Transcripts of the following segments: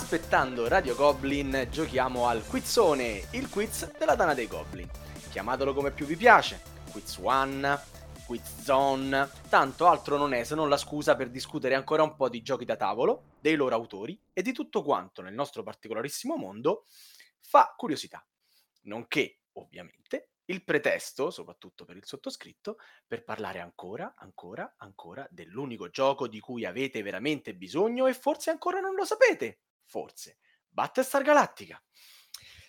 Aspettando Radio Goblin, giochiamo al quizzone, il quiz della Dana dei Goblin. Chiamatelo come più vi piace, Quiz One, Quiz Zone, tanto altro non è se non la scusa per discutere ancora un po' di giochi da tavolo, dei loro autori e di tutto quanto nel nostro particolarissimo mondo fa curiosità. Nonché, ovviamente, il pretesto, soprattutto per il sottoscritto, per parlare ancora, ancora, ancora dell'unico gioco di cui avete veramente bisogno e forse ancora non lo sapete. Forse. Battlestar Galactica.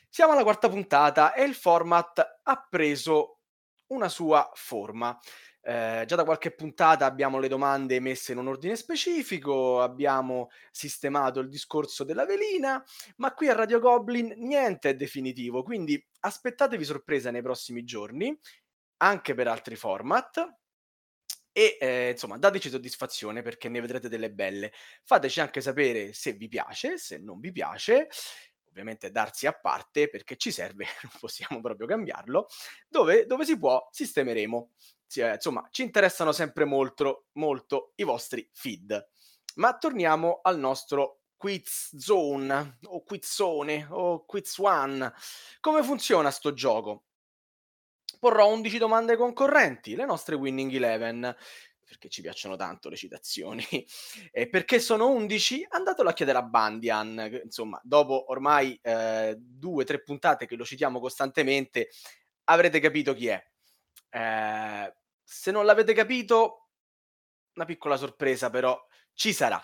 Siamo alla quarta puntata e il format ha preso una sua forma. Eh, già da qualche puntata abbiamo le domande messe in un ordine specifico, abbiamo sistemato il discorso della velina, ma qui a Radio Goblin niente è definitivo, quindi aspettatevi sorpresa nei prossimi giorni, anche per altri format. E eh, insomma, dateci soddisfazione perché ne vedrete delle belle. Fateci anche sapere se vi piace, se non vi piace ovviamente darsi a parte perché ci serve, non possiamo proprio cambiarlo, dove, dove si può sistemeremo. Eh, insomma, ci interessano sempre molto, molto i vostri feed. Ma torniamo al nostro Quiz Zone, o Quizzone, o Quiz One. Come funziona sto gioco? Porrò 11 domande concorrenti, le nostre Winning Eleven perché ci piacciono tanto le citazioni. e perché sono 11? Andatelo a chiedere a Bandian, insomma, dopo ormai eh, due o tre puntate che lo citiamo costantemente, avrete capito chi è. Eh, se non l'avete capito, una piccola sorpresa però ci sarà.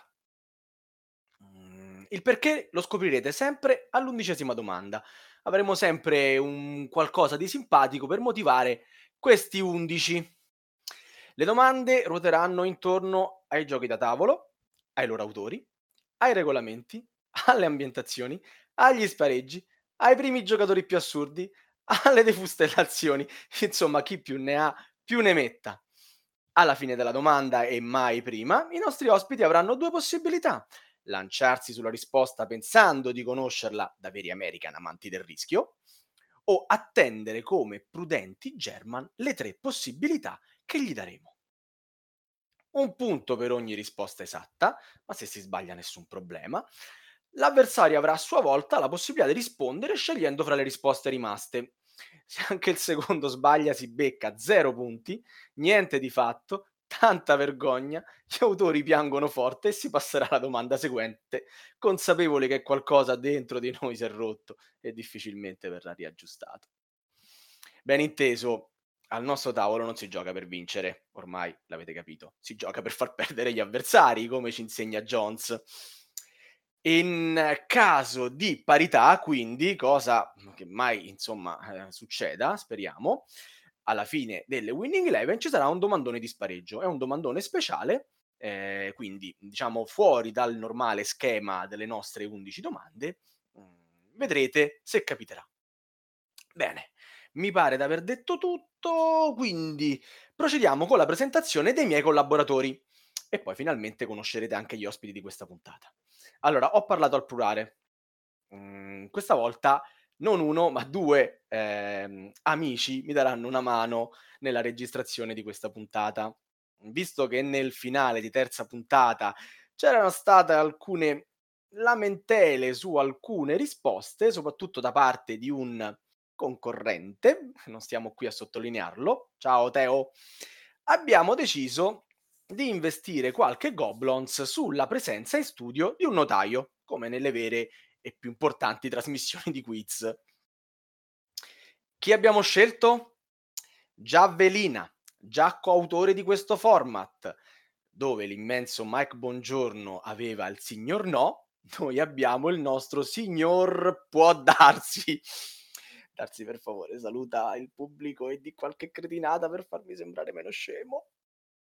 Mm, il perché lo scoprirete sempre all'undicesima domanda. Avremo sempre un qualcosa di simpatico per motivare questi 11. Le domande ruoteranno intorno ai giochi da tavolo, ai loro autori, ai regolamenti, alle ambientazioni, agli spareggi, ai primi giocatori più assurdi, alle defustellazioni, insomma chi più ne ha più ne metta. Alla fine della domanda e mai prima, i nostri ospiti avranno due possibilità. Lanciarsi sulla risposta pensando di conoscerla da veri American amanti del rischio, o attendere come prudenti German le tre possibilità che gli daremo. Un punto per ogni risposta esatta, ma se si sbaglia nessun problema. L'avversario avrà a sua volta la possibilità di rispondere scegliendo fra le risposte rimaste. Se anche il secondo sbaglia si becca zero punti, niente di fatto, tanta vergogna, gli autori piangono forte e si passerà alla domanda seguente, consapevoli che qualcosa dentro di noi si è rotto e difficilmente verrà riaggiustato. Ben inteso, al nostro tavolo non si gioca per vincere, ormai l'avete capito, si gioca per far perdere gli avversari, come ci insegna Jones. In caso di parità, quindi, cosa che mai insomma eh, succeda, speriamo, alla fine delle Winning Eleven ci sarà un domandone di spareggio. È un domandone speciale, eh, quindi diciamo fuori dal normale schema delle nostre 11 domande. Mm, vedrete se capiterà. Bene, mi pare di aver detto tutto, quindi procediamo con la presentazione dei miei collaboratori e poi finalmente conoscerete anche gli ospiti di questa puntata. Allora, ho parlato al plurale. Mm, questa volta non uno, ma due eh, amici mi daranno una mano nella registrazione di questa puntata. Visto che nel finale di terza puntata c'erano state alcune lamentele su alcune risposte, soprattutto da parte di un concorrente, non stiamo qui a sottolinearlo, ciao Teo, abbiamo deciso di investire qualche goblins sulla presenza in studio di un notaio, come nelle vere e più importanti trasmissioni di quiz. Chi abbiamo scelto? Giavelina, già coautore di questo format, dove l'immenso Mike Bongiorno aveva il signor no, noi abbiamo il nostro signor può darsi. Darsi per favore, saluta il pubblico e di qualche cretinata per farmi sembrare meno scemo.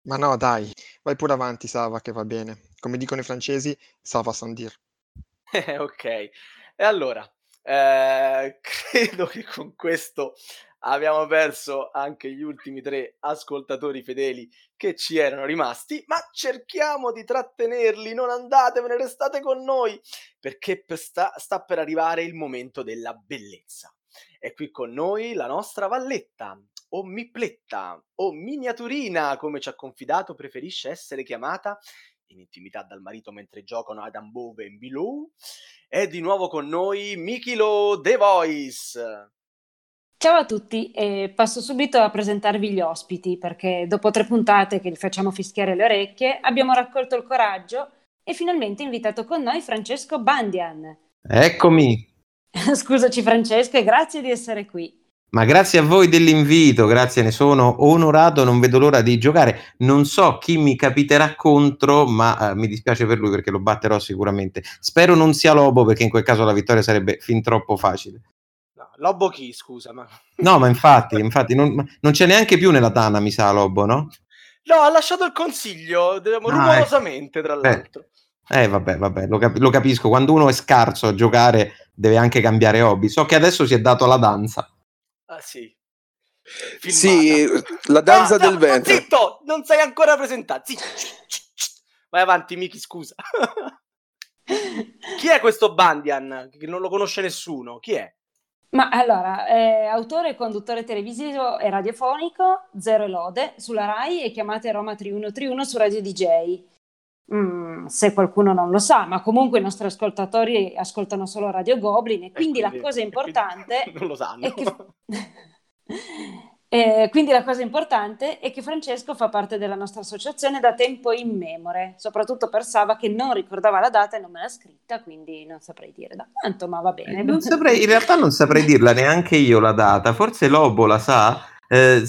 Ma no, dai, vai pure avanti, Sava, che va bene. Come dicono i francesi, Sava sans dire. ok, e allora, eh, credo che con questo abbiamo perso anche gli ultimi tre ascoltatori fedeli che ci erano rimasti, ma cerchiamo di trattenerli, non andatevene, restate con noi, perché sta, sta per arrivare il momento della bellezza. È qui con noi la nostra Valletta, o Mipletta, o Miniaturina, come ci ha confidato preferisce essere chiamata, in intimità dal marito mentre giocano ad Ambove in Below. È di nuovo con noi Michilo The Voice. Ciao a tutti, e passo subito a presentarvi gli ospiti perché dopo tre puntate che li facciamo fischiare le orecchie abbiamo raccolto il coraggio e finalmente invitato con noi Francesco Bandian. Eccomi. Scusaci Francesco e grazie di essere qui. Ma grazie a voi dell'invito, grazie, ne sono onorato, non vedo l'ora di giocare. Non so chi mi capiterà contro, ma eh, mi dispiace per lui perché lo batterò sicuramente. Spero non sia Lobo perché in quel caso la vittoria sarebbe fin troppo facile. Lobo chi, scusa? Ma... No, ma infatti, infatti non, non, c'è neanche più nella Tana, mi sa, Lobo, no? No, ha lasciato il consiglio, ah, rumorosamente, ecco. tra l'altro. Eh, eh vabbè, vabbè, lo, cap- lo, capisco. Quando uno è scarso a giocare, deve anche cambiare hobby. So che adesso si è dato alla danza. Ah, sì. Filmata. Sì, la danza ah, del no, vento. Zitto, non sei ancora presentato. Zitto. Vai avanti, Miki, scusa. Chi è questo Bandian? Che non lo conosce nessuno. Chi è? Ma allora, è autore e conduttore televisivo e radiofonico, Zero e Lode, sulla RAI e chiamate Roma 3131 su Radio DJ. Mm, se qualcuno non lo sa, ma comunque i nostri ascoltatori ascoltano solo Radio Goblin e quindi, e quindi la cosa importante non lo sanno. è che Eh, quindi la cosa importante è che Francesco fa parte della nostra associazione da tempo immemore, soprattutto per Sava che non ricordava la data e non me l'ha scritta, quindi non saprei dire da quanto, ma va bene. Eh, saprei, in realtà non saprei dirla neanche io la data, forse Lobo la sa. Eh,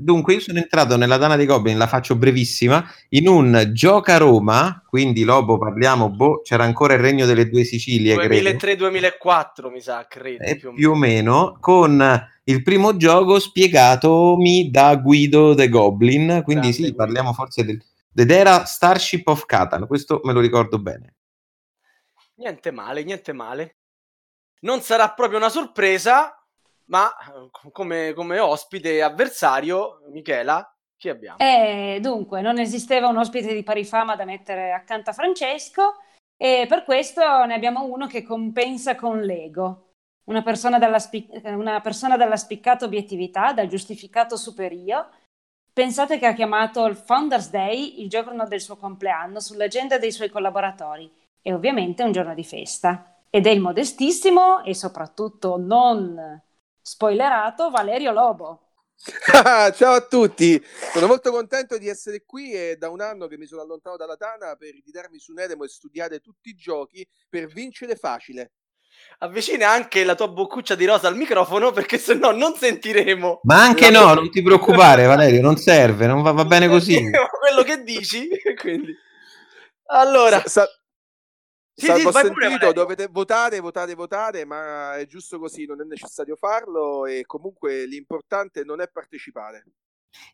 dunque, io sono entrato nella Dana dei Goblin, la faccio brevissima, in un Gioca Roma, quindi Lobo parliamo, boh, c'era ancora il Regno delle Due Sicilie, 2003-2004 mi sa, credo. Eh, più, più o meno, con il primo gioco spiegatomi da Guido the Goblin, quindi Grande sì, Guido. parliamo forse del, ed era Starship of Catan, questo me lo ricordo bene. Niente male, niente male. Non sarà proprio una sorpresa, ma come, come ospite avversario, Michela, chi abbiamo? Eh, dunque, non esisteva un ospite di pari fama da mettere accanto a Francesco e per questo ne abbiamo uno che compensa con l'ego una persona dalla, spic- una persona dalla spiccata obiettività, dal giustificato superio. Pensate che ha chiamato il Founders Day il giorno del suo compleanno sull'agenda dei suoi collaboratori e ovviamente un giorno di festa. Ed è il modestissimo e soprattutto non spoilerato Valerio Lobo. Ciao a tutti, sono molto contento di essere qui e da un anno che mi sono allontanato dalla Tana per ritirarmi su Nedemo e studiare tutti i giochi per vincere facile avvicina anche la tua boccuccia di rosa al microfono perché se no non sentiremo. Ma anche no, non ti preoccupare Valerio, non serve, non va, va bene così. quello che dici, quindi. Allora... Sa- sì, Salvo sì, sentito, dovete votare, votare, votare, ma è giusto così, non è necessario farlo e comunque l'importante non è partecipare.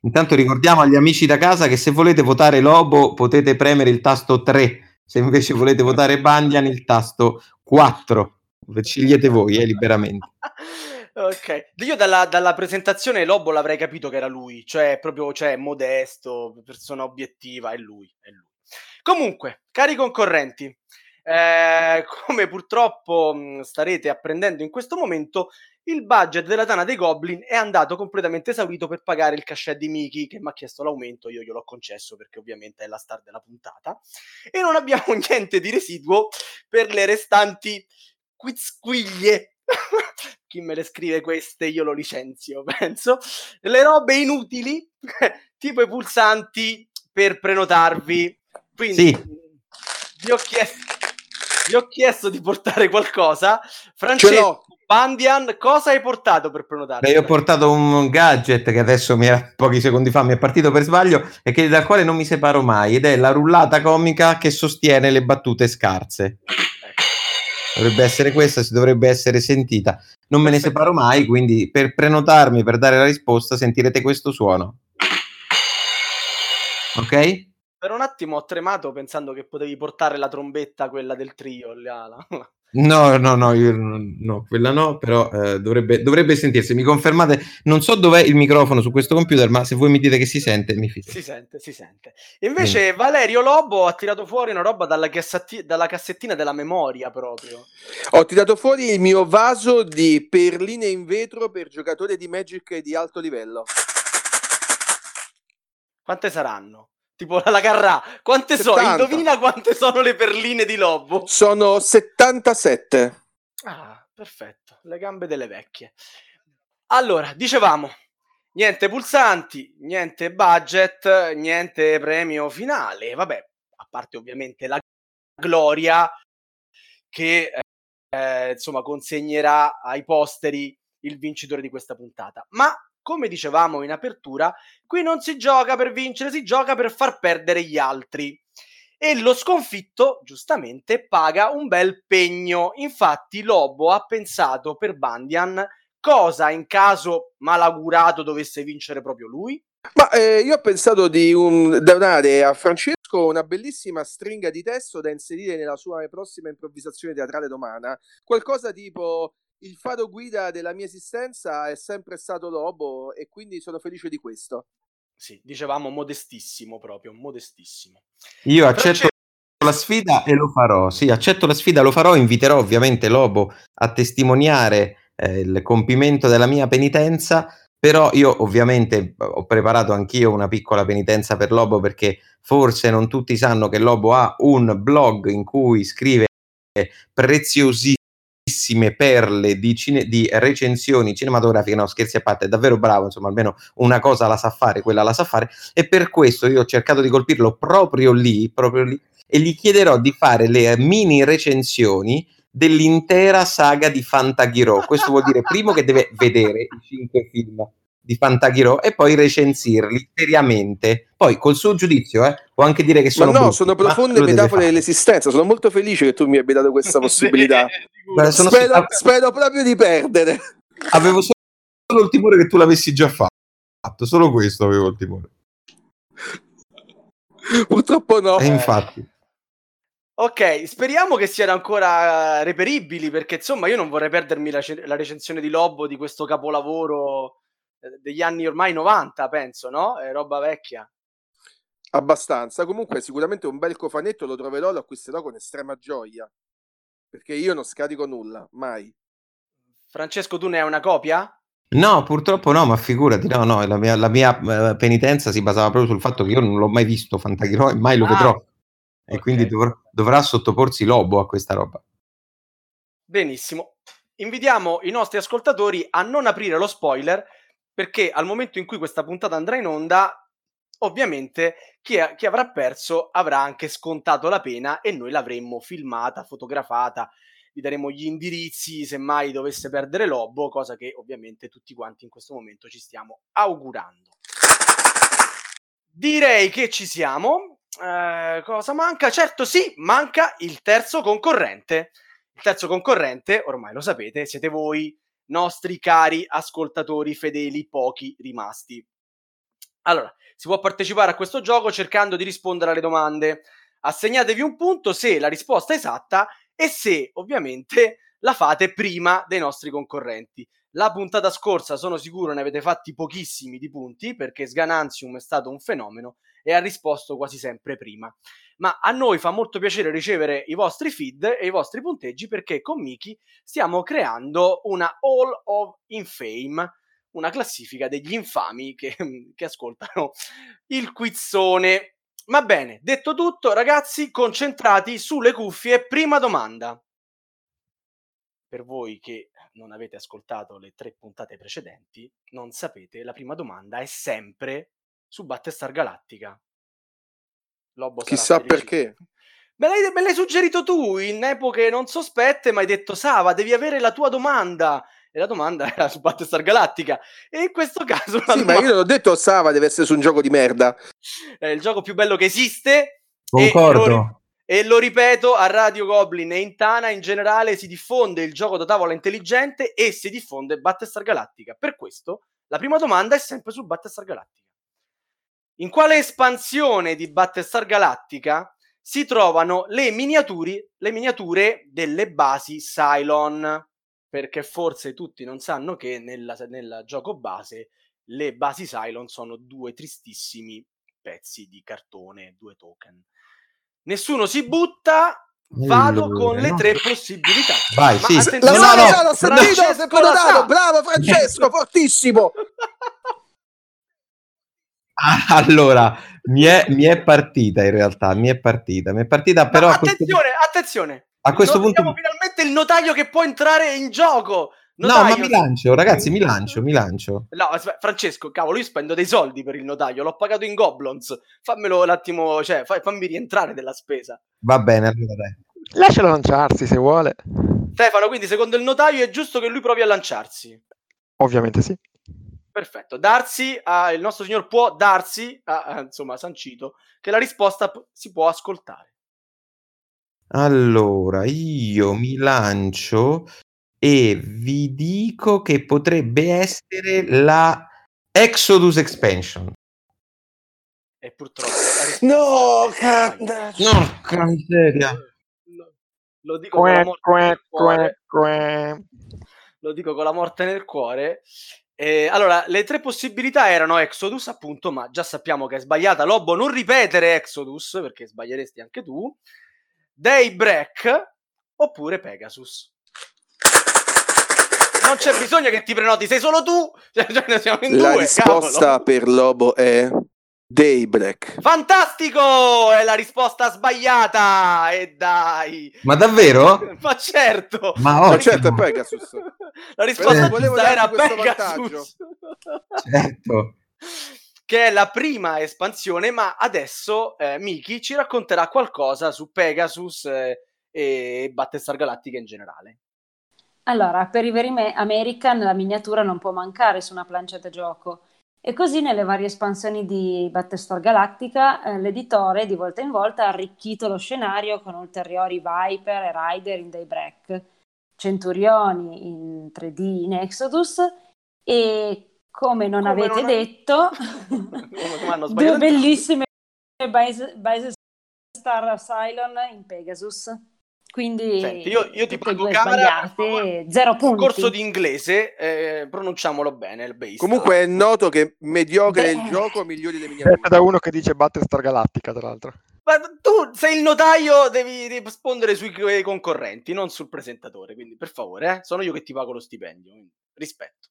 Intanto ricordiamo agli amici da casa che se volete votare Lobo potete premere il tasto 3, se invece volete votare Bandian il tasto 4. Scegliete voi, eh, liberamente. ok, io dalla, dalla, presentazione Lobo l'avrei capito che era lui, cioè proprio cioè, modesto, persona obiettiva, è lui, è lui. Comunque, cari concorrenti, eh, come purtroppo mh, starete apprendendo in questo momento, il budget della Tana dei Goblin è andato completamente esaurito per pagare il cachet di Miki che mi ha chiesto l'aumento, io gliel'ho concesso perché ovviamente è la star della puntata e non abbiamo niente di residuo per le restanti quizquiglie. Chi me le scrive queste io lo licenzio, penso. Le robe inutili, tipo i pulsanti per prenotarvi. Quindi sì. vi, ho chiesto, vi ho chiesto di portare qualcosa. Francesco Bandian, cosa hai portato per prenotare? Beh, io ho portato un gadget che adesso è, pochi secondi fa mi è partito per sbaglio e che, dal quale non mi separo mai ed è la rullata comica che sostiene le battute scarse. Dovrebbe essere questa, si dovrebbe essere sentita. Non me ne separo mai, quindi per prenotarmi, per dare la risposta, sentirete questo suono. Ok? Per un attimo ho tremato pensando che potevi portare la trombetta, quella del trio. La, la, No, no, no, io, no, quella no, però eh, dovrebbe, dovrebbe, sentirsi. Mi confermate, non so dov'è il microfono su questo computer, ma se voi mi dite che si sente, mi fido. Si sente, si sente. Invece Bene. Valerio Lobo ha tirato fuori una roba dalla, cassetti- dalla cassettina della memoria proprio. Ho tirato fuori il mio vaso di perline in vetro per giocatori di Magic di alto livello. Quante saranno? Tipo la Carrà. Quante sono? 70. Indovina quante sono le perline di Lobo? Sono 77. Ah, perfetto, le gambe delle vecchie. Allora, dicevamo, niente pulsanti, niente budget, niente premio finale, vabbè, a parte ovviamente la gloria che eh, insomma consegnerà ai posteri il vincitore di questa puntata. Ma come dicevamo in apertura, qui non si gioca per vincere, si gioca per far perdere gli altri. E lo sconfitto, giustamente, paga un bel pegno. Infatti, Lobo ha pensato per Bandian cosa in caso malaugurato dovesse vincere proprio lui. Ma eh, io ho pensato di un- donare a Francesco una bellissima stringa di testo da inserire nella sua prossima improvvisazione teatrale domana. Qualcosa tipo il faro guida della mia esistenza è sempre stato Lobo e quindi sono felice di questo. Sì, dicevamo modestissimo proprio, modestissimo. Io accetto Francesco- la sfida e lo farò. Sì, accetto la sfida, lo farò. Inviterò ovviamente Lobo a testimoniare eh, il compimento della mia penitenza. Però io ovviamente ho preparato anch'io una piccola penitenza per Lobo perché forse non tutti sanno che Lobo ha un blog in cui scrive preziosissime perle di, cine- di recensioni cinematografiche. No, scherzi a parte, è davvero bravo. Insomma, almeno una cosa la sa fare, quella la sa fare. E per questo io ho cercato di colpirlo proprio lì, proprio lì e gli chiederò di fare le mini recensioni dell'intera saga di Fantaghiro. Questo vuol dire primo che deve vedere i cinque film di Fantaghiro e poi recensirli seriamente. Poi col suo giudizio, eh, può anche dire che Ma sono no, brutti, sono ma profonde metafore dell'esistenza. Sono molto felice che tu mi abbia dato questa possibilità. Sì. Guarda, sono- Spero, spero proprio di perdere. Avevo solo il timore che tu l'avessi già fatto, solo questo avevo il timore. Purtroppo no. E infatti, Ok, speriamo che siano ancora eh, reperibili perché insomma io non vorrei perdermi la, ce- la recensione di Lobo di questo capolavoro eh, degli anni ormai 90, penso, no? È roba vecchia. Abbastanza. Comunque, sicuramente un bel cofanetto lo troverò, lo acquisterò con estrema gioia. Perché io non scarico nulla, mai. Francesco, tu ne hai una copia? No, purtroppo no, ma figurati, no, no, la mia, la mia, eh, penitenza si basava proprio sul fatto che io non l'ho mai visto Fantaghiro e mai lo Ah, vedrò. E ok. quindi dovrò- dovrà sottoporsi Lobo a questa roba. Benissimo. Invitiamo i nostri ascoltatori a non aprire lo spoiler perché al momento in cui questa puntata andrà in onda, ovviamente chi, ha- chi avrà perso avrà anche scontato la pena e noi l'avremmo filmata, fotografata, gli daremo gli indirizzi se mai dovesse perdere Lobo, cosa che ovviamente tutti quanti in questo momento ci stiamo augurando. Direi che ci siamo. Eh, cosa manca? Certo sì, manca il terzo concorrente. Il terzo concorrente, ormai lo sapete, siete voi, nostri cari ascoltatori fedeli, pochi rimasti. Allora, si può partecipare a questo gioco cercando di rispondere alle domande. Assegnatevi un punto se la risposta è esatta e se ovviamente la fate prima dei nostri concorrenti. La puntata scorsa sono sicuro ne avete fatti pochissimi di punti perché Sgananzium è stato un fenomeno e ha risposto quasi sempre prima. Ma a noi fa molto piacere ricevere i vostri feed e i vostri punteggi perché con Miki stiamo creando una Hall of Infame, una classifica degli infami che, che ascoltano il quizzone. Va bene, detto tutto, ragazzi, concentrati sulle cuffie. Prima domanda. Per voi che non avete ascoltato le tre puntate precedenti, non sapete, la prima domanda è sempre su Battlestar Galactica. Lobo Chissà perché. Me l'hai, me l'hai suggerito tu in epoche non sospette, mi hai detto Sava, devi avere la tua domanda. E la domanda era su Battlestar Galactica. E in questo caso Sì, ma domanda- io non ho detto Sava deve essere su un gioco di merda. è il gioco più bello che esiste. Concordo. E lo, ripeto, a Radio Goblin e in Tana in generale si diffonde il gioco da tavola intelligente e si diffonde Battlestar Galactica. Per questo la prima domanda è sempre su Battlestar Galactica. In quale espansione di Battlestar Galactica si trovano le, le miniature delle basi Cylon? Perché forse tutti non sanno che nel gioco base le basi Cylon sono due tristissimi pezzi di cartone, due token. Nessuno si butta, vado Allora, con le no. tre possibilità. Vai, Ma sì. attenzione- La No, no, no. Francesco dato. sa. Bravo Francesco, fortissimo. Allora, mi è, mi è partita in realtà, mi è partita, mi è partita, però... Ma a questo- attenzione, attenzione! A questo punto... finalmente il notaio che può entrare in gioco! No, ma Notaio- mi lancio, ragazzi, mi lancio, mi lancio. No, Francesco, cavolo, io spendo dei soldi per il notaio, l'ho pagato in Goblins. Fammelo un attimo, cioè, fammi rientrare della spesa. Va bene, allora dai. Lascialo lanciarsi se vuole. Stefano, quindi secondo il notaio è giusto che lui provi a lanciarsi. Ovviamente sì. Perfetto. Darsi, a- il nostro signor può darsi, ha, insomma, sancito, che la risposta p- si può ascoltare. Allora, io mi lancio e vi dico che potrebbe essere la Exodus Expansion. E purtroppo... No, cazzo. sbagliata. Porca miseria. No, Lo dico con la Que, morte que, que, que. Lo dico con la morte nel cuore. Eh, allora, le tre possibilità erano Exodus, appunto, ma già sappiamo che è sbagliata. Lobo, non ripetere Exodus, perché sbaglieresti anche tu. Daybreak oppure Pegasus. Non c'è bisogno che ti prenoti, sei solo tu. Cioè, cioè, siamo in La due, risposta cavolo. per Lobo è Daybreak. Fantastico! È la risposta sbagliata! E dai! Ma davvero? Ma certo! Ma ottimo. certo, è Pegasus. La risposta Eh. Giusta era Pegasus. Certo. che è la prima espansione, ma adesso eh, Miki ci racconterà qualcosa su Pegasus eh, e Battlestar Galactica in generale. Allora, per i veri me- American la miniatura non può mancare su una plancia da gioco. E così nelle varie espansioni di Battlestar Galactica eh, l'editore di volta in volta ha arricchito lo scenario con ulteriori Viper e Rider in Daybreak, Centurioni in 3D in Exodus e come non Come avete non- detto, hanno due bellissime Base, Base Star Cylon in Pegasus. Quindi Senti, io- io ti pago sbagliate, zero punti. Corso di inglese, eh, pronunciamolo bene, il base. Comunque è noto che mediocre Beh. il gioco, migliori le Detto miniature. da uno che dice Battlestar Galactica, tra l'altro. Ma tu sei il notaio, devi rispondere sui tuoi concorrenti, non sul presentatore. Quindi, per favore, eh, sono io che ti pago lo stipendio. rispetto.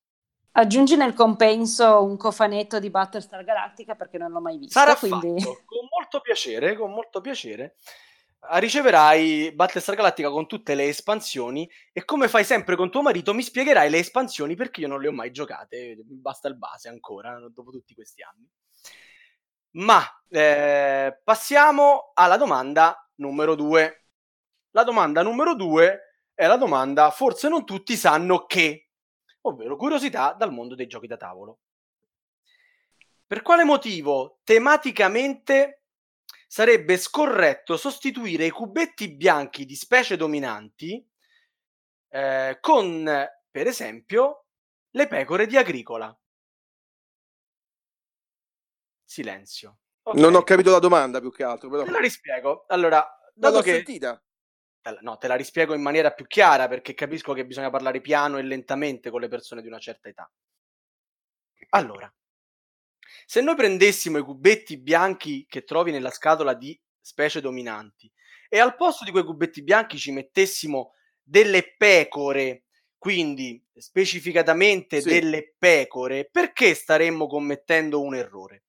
Aggiungi nel compenso un cofanetto di Battlestar Galactica perché non l'ho mai visto. Sarà quindi... fatto con molto piacere, con molto piacere. Riceverai Battlestar Galactica con tutte le espansioni e come fai sempre con tuo marito mi spiegherai le espansioni perché io non le ho mai giocate, basta il base ancora dopo tutti questi anni. Ma eh, passiamo alla domanda numero due. La domanda numero due è la domanda forse non tutti sanno che, ovvero curiosità dal mondo dei giochi da tavolo. Per quale motivo tematicamente sarebbe scorretto sostituire i cubetti bianchi di specie dominanti eh, con, per esempio, le pecore di agricola? Silenzio. Ok. Non ho capito la domanda più che altro, però. Te la rispiego. Allora, dato l'ho che sentita. no, te la rispiego in maniera più chiara perché capisco che bisogna parlare piano e lentamente con le persone di una certa età. Allora, se noi prendessimo i cubetti bianchi che trovi nella scatola di specie dominanti e al posto di quei cubetti bianchi ci mettessimo delle pecore, quindi specificatamente Sì. delle pecore, perché staremmo commettendo un errore?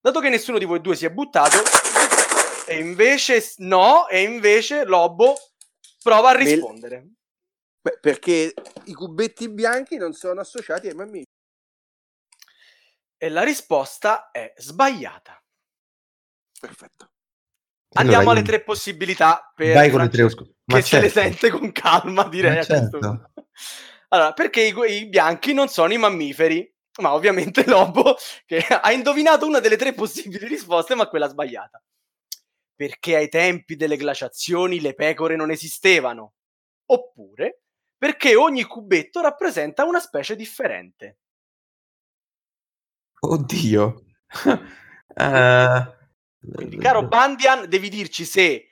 Dato che nessuno di voi due si è buttato, e invece no, e invece Lobo prova a rispondere. Beh, perché i cubetti bianchi non sono associati ai mammiferi. E la risposta è sbagliata. Perfetto. Andiamo Allora, alle io- tre possibilità per Vai con le tre ma che se le certo. sente con calma, direi certo. Allora, perché i, i bianchi non sono i mammiferi? Ma ovviamente Lobo, che ha indovinato una delle tre possibili risposte, ma quella sbagliata. Perché ai tempi delle glaciazioni le pecore non esistevano. Oppure perché ogni cubetto rappresenta una specie differente. Oddio. Quindi, caro Bandian, devi dirci se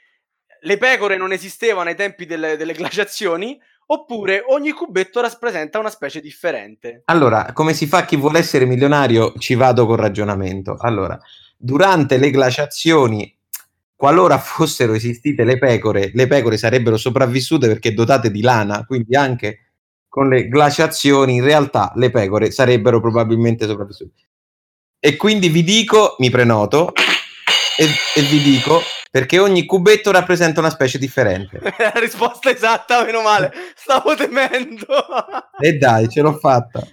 le pecore non esistevano ai tempi delle, delle glaciazioni oppure ogni cubetto rappresenta una specie differente. Allora, come si fa chi vuole essere milionario? Ci vado con ragionamento. Allora, durante le glaciazioni, qualora fossero esistite le pecore, le pecore sarebbero sopravvissute perché dotate di lana, quindi anche con le glaciazioni in realtà le pecore sarebbero probabilmente sopravvissute. E quindi vi dico, mi prenoto, e, e vi dico perché ogni cubetto rappresenta una specie differente. La risposta esatta, meno male. Stavo temendo. E dai, ce l'ho fatta.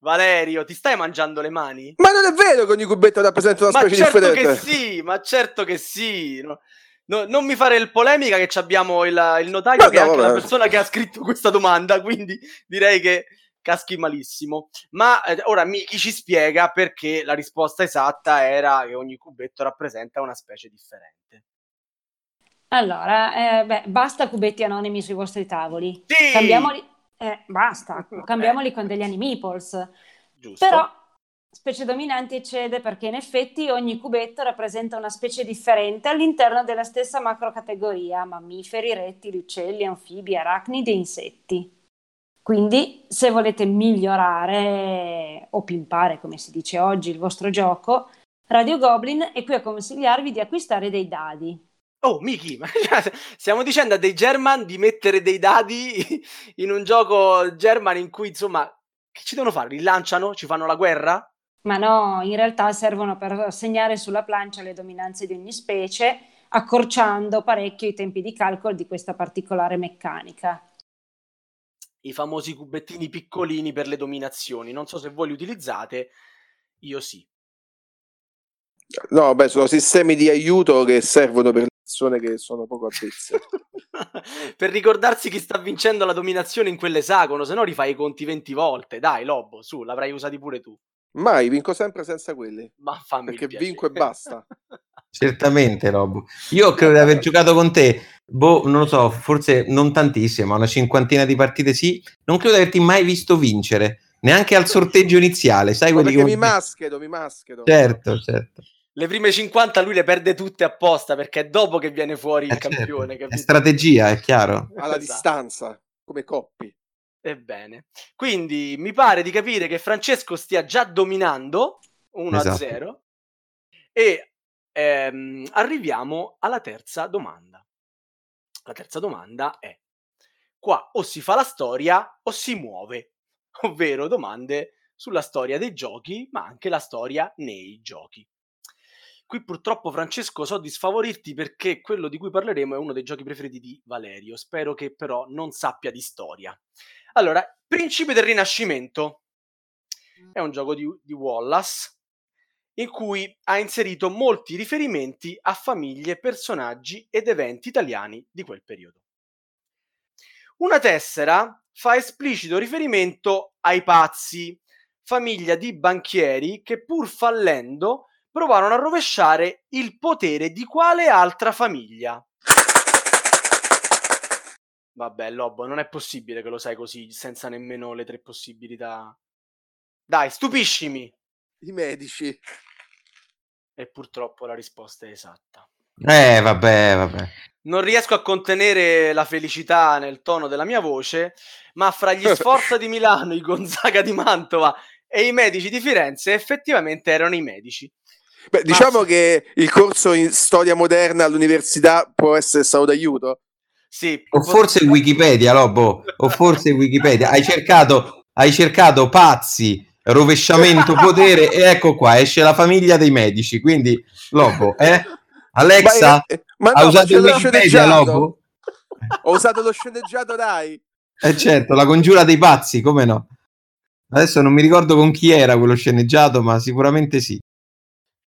Valerio, ti stai mangiando le mani? Ma non è vero che ogni cubetto rappresenta una Ma specie certo differente. che sì, ma certo che sì. No- no- non mi fare il polemica che ci abbiamo il, il notaio Ma che è no, anche la vabbè. persona che ha scritto questa domanda, quindi direi che caschi malissimo. Ma eh, ora Miki ci spiega perché la risposta esatta era che ogni cubetto rappresenta una specie differente. Allora, eh, beh, basta cubetti anonimi sui vostri tavoli. Sì! Cambiamoli, eh, basta, cambiamoli con degli animeeples. Giusto? Però specie dominanti eccede perché in effetti ogni cubetto rappresenta una specie differente all'interno della stessa macrocategoria, mammiferi, rettili, uccelli, anfibi, arachnidi e insetti. Quindi, se volete migliorare o pimpare, come si dice oggi, il vostro gioco, Radio Goblin è qui a consigliarvi di acquistare dei dadi. Oh, Miki, ma stiamo dicendo a dei German di mettere dei dadi in un gioco German in cui, insomma, che ci devono fare? Li lanciano? Ci fanno la guerra? Ma no, in realtà servono per segnare sulla plancia le dominanze di ogni specie, accorciando parecchio i tempi di calcolo di questa particolare meccanica. I famosi cubettini piccolini per le dominazioni. Non so se voi li utilizzate, io sì. No, beh, sono sistemi di aiuto che servono per le persone che sono poco avvezze. per ricordarsi chi sta vincendo la dominazione in quell'esagono, se no rifai i conti 20 volte. Dai, Lobo, su, l'avrai usati pure tu. Mai, vinco sempre senza quelli. Ma fammi Perché piacere. vinco e basta. Certamente, Rob. Io credo di aver giocato con te, boh, non lo so, forse non tantissimo, ma una cinquantina di partite sì. Non credo di averti mai visto vincere, neanche al sorteggio iniziale, sai Ma quelli perché che- mi maschedo, mi maschedo. Certo, certo. Le prime 50 lui le perde tutte apposta perché è dopo che viene fuori il Eh, certo. campione. È capito? strategia, è chiaro. Alla Esatto. distanza, come coppi. Ebbene, quindi mi pare di capire che Francesco stia già dominando 1 a Esatto. 0 e ehm, arriviamo alla terza domanda. La terza domanda è: qua o si fa la storia o si muove, ovvero domande sulla storia dei giochi, ma anche la storia nei giochi. Qui purtroppo Francesco so di sfavorirti perché quello di cui parleremo è uno dei giochi preferiti di Valerio. Spero che però non sappia di storia. Allora, Principe del Rinascimento è un gioco di, di Wallace in cui ha inserito molti riferimenti a famiglie, personaggi ed eventi italiani di quel periodo. Una tessera fa esplicito riferimento ai pazzi, famiglia di banchieri che pur fallendo provarono a rovesciare il potere di quale altra famiglia? Vabbè, Lobo, non è possibile che lo sai così, senza nemmeno le tre possibilità. Dai, stupiscimi! I medici. E purtroppo la risposta è esatta. Eh, vabbè, vabbè. Non riesco a contenere la felicità nel tono della mia voce, ma fra gli Sforza di Milano, i Gonzaga di Mantova e i medici di Firenze effettivamente erano i medici. Beh, diciamo che il corso in storia moderna all'università può essere stato d'aiuto. Sì, O forse Wikipedia, Lobo, o forse Wikipedia. Hai cercato, hai cercato pazzi, rovesciamento potere e ecco qua, esce la famiglia dei medici. Quindi, Lobo, eh? Alexa, Ma, eh, ma no, ha usato Wikipedia. Lobo? Ho usato lo sceneggiato, dai. Eh certo, la congiura dei pazzi, come no? Adesso non mi ricordo con chi era quello sceneggiato, ma sicuramente sì.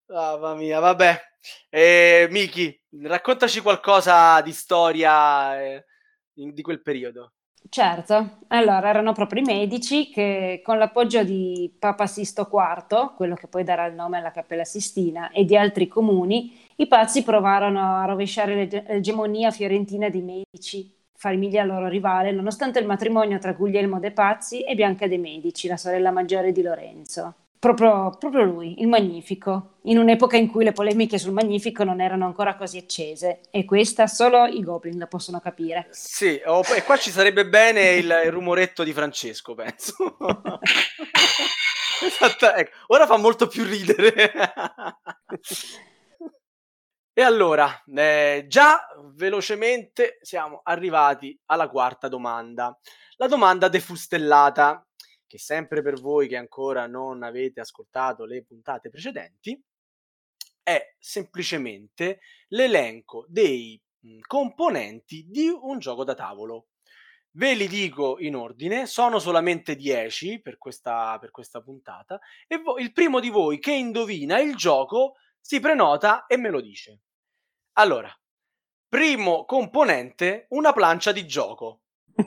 Mamma mia, vabbè. Eh, Miki, raccontaci qualcosa di storia eh, di quel periodo. Certo, allora erano proprio i medici che con l'appoggio di Papa Sisto IV, quello che poi darà il nome alla Cappella Sistina, e di altri comuni, i pazzi provarono a rovesciare l'ege- l'egemonia fiorentina dei Medici, famiglia loro rivale, nonostante il matrimonio tra Guglielmo de' Pazzi e Bianca de' Medici, la sorella maggiore di Lorenzo. Proprio, proprio lui, il Magnifico, in un'epoca in cui le polemiche sul Magnifico non erano ancora così accese, e questa solo i Goblin la possono capire. Sì, oh, e qua ci sarebbe bene il, il rumoretto di Francesco, penso. Esatto, ecco, ora fa molto più ridere. e allora, eh, già velocemente siamo arrivati alla quarta domanda. La domanda defustellata, che sempre per voi che ancora non avete ascoltato le puntate precedenti, è semplicemente l'elenco dei mh, componenti di un gioco da tavolo. Ve li dico in ordine, sono solamente 10 per questa, per questa puntata e vo- il primo di voi che indovina il gioco si prenota e me lo dice. Allora, primo componente, una plancia di gioco. Eh.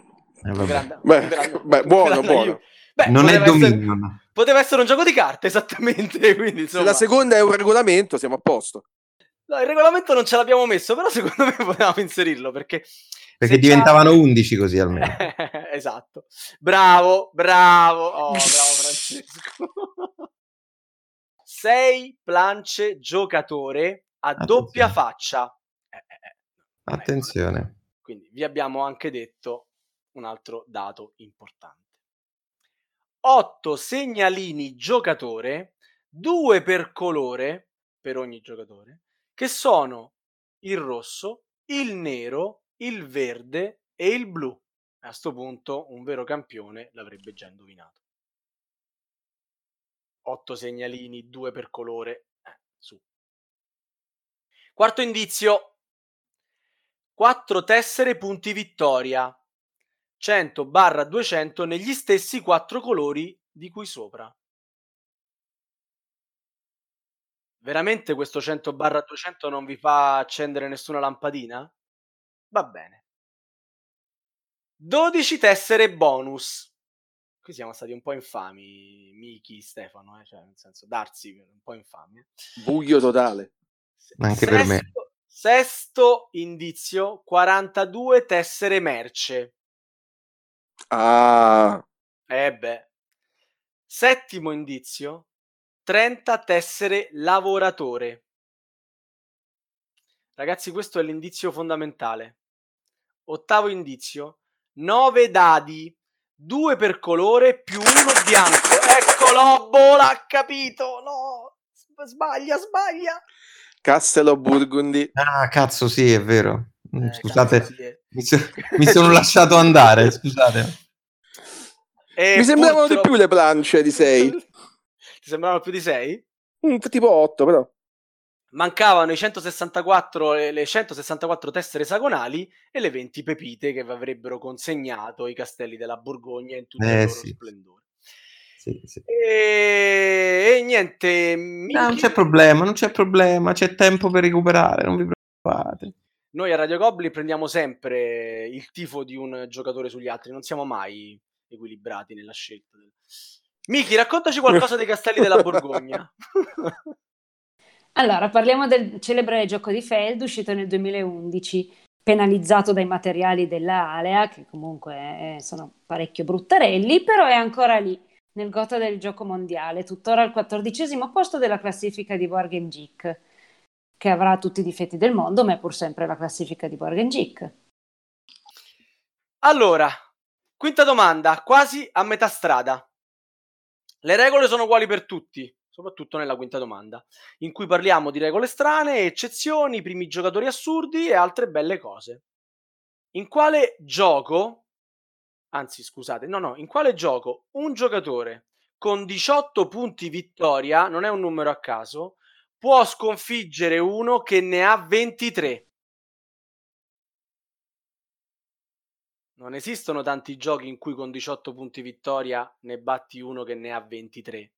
Grande- Beh, grande- beh, buono, grande buono. aiuto. Beh, Non è poteva essere- Dominion. poteva essere un gioco di carte, esattamente. Quindi, Se la seconda è un regolamento, siamo a posto. no, il regolamento non ce l'abbiamo messo, però secondo me potevamo inserirlo perché. Perché se diventavano c'ha- 11 così almeno. esatto. Bravo, bravo. Oh, bravo Francesco. Sei plance giocatore a doppia Attenzione. faccia. Eh, eh, eh. Attenzione. quindi vi abbiamo anche detto un altro dato importante. 8 segnalini giocatore, 2 per colore per ogni giocatore, che sono il rosso, il nero, il verde e il blu. A sto punto un vero campione l'avrebbe già indovinato. 8 segnalini, 2 per colore. Eh, su. Quarto indizio. 4 tessere punti vittoria. 100 barra 200 negli stessi quattro colori di cui sopra. Veramente questo 100 barra 200 non vi fa accendere nessuna lampadina? Va bene. 12 tessere bonus. Qui siamo stati un po' infami, Miki, Stefano, eh, cioè nel senso Darsi un po' infami. eh. Buio totale. Anche per me. Sesto- Sesto indizio, 42 tessere merce. Ah, Eh beh. Settimo indizio, 30 tessere lavoratore. Ragazzi, questo è l'indizio fondamentale. Ottavo indizio, 9 dadi, 2 per colore più uno bianco. Eccolo, Bola, ha capito. No, sbaglia, sbaglia. Castello Burgundy. Ah, cazzo, sì, è vero. Mm, Eh, Scusate, cazzo, sì, eh. mi, so- mi sono lasciato andare, scusate. E Mi sembravano di purtroppo- più le plance di 6. Ti sembravano più di 6? tipo 8, però. Mancavano i 164, le, le 164 tessere esagonali e le 20 pepite che vi avrebbero consegnato i castelli della Borgogna in tutto il Eh, loro sì. splendore. Sì, sì. E, e niente, No, non c'è problema, non c'è problema, c'è tempo per recuperare, non vi preoccupate. Noi a Radio Goblin prendiamo sempre il tifo di un giocatore sugli altri, non siamo mai equilibrati nella scelta. Miki, raccontaci qualcosa dei castelli della Borgogna. Allora, parliamo del celebre gioco di Feld uscito nel 2011, penalizzato dai materiali della Alea, che comunque eh, sono parecchio bruttarelli, però è ancora lì, nel gota del gioco mondiale, tuttora al quattordicesimo posto della classifica di Board Game Geek, che avrà tutti i difetti del mondo, ma è pur sempre la classifica di Geek. Allora, quinta domanda, quasi a metà strada. Le regole sono uguali per tutti, soprattutto nella quinta domanda, in cui parliamo di regole strane, eccezioni, primi giocatori assurdi e altre belle cose. In quale gioco, anzi scusate, no no, in quale gioco un giocatore con 18 punti vittoria, non è un numero a caso, può sconfiggere uno che ne ha 23? Non esistono tanti giochi in cui con 18 punti vittoria ne batti uno che ne ha 23.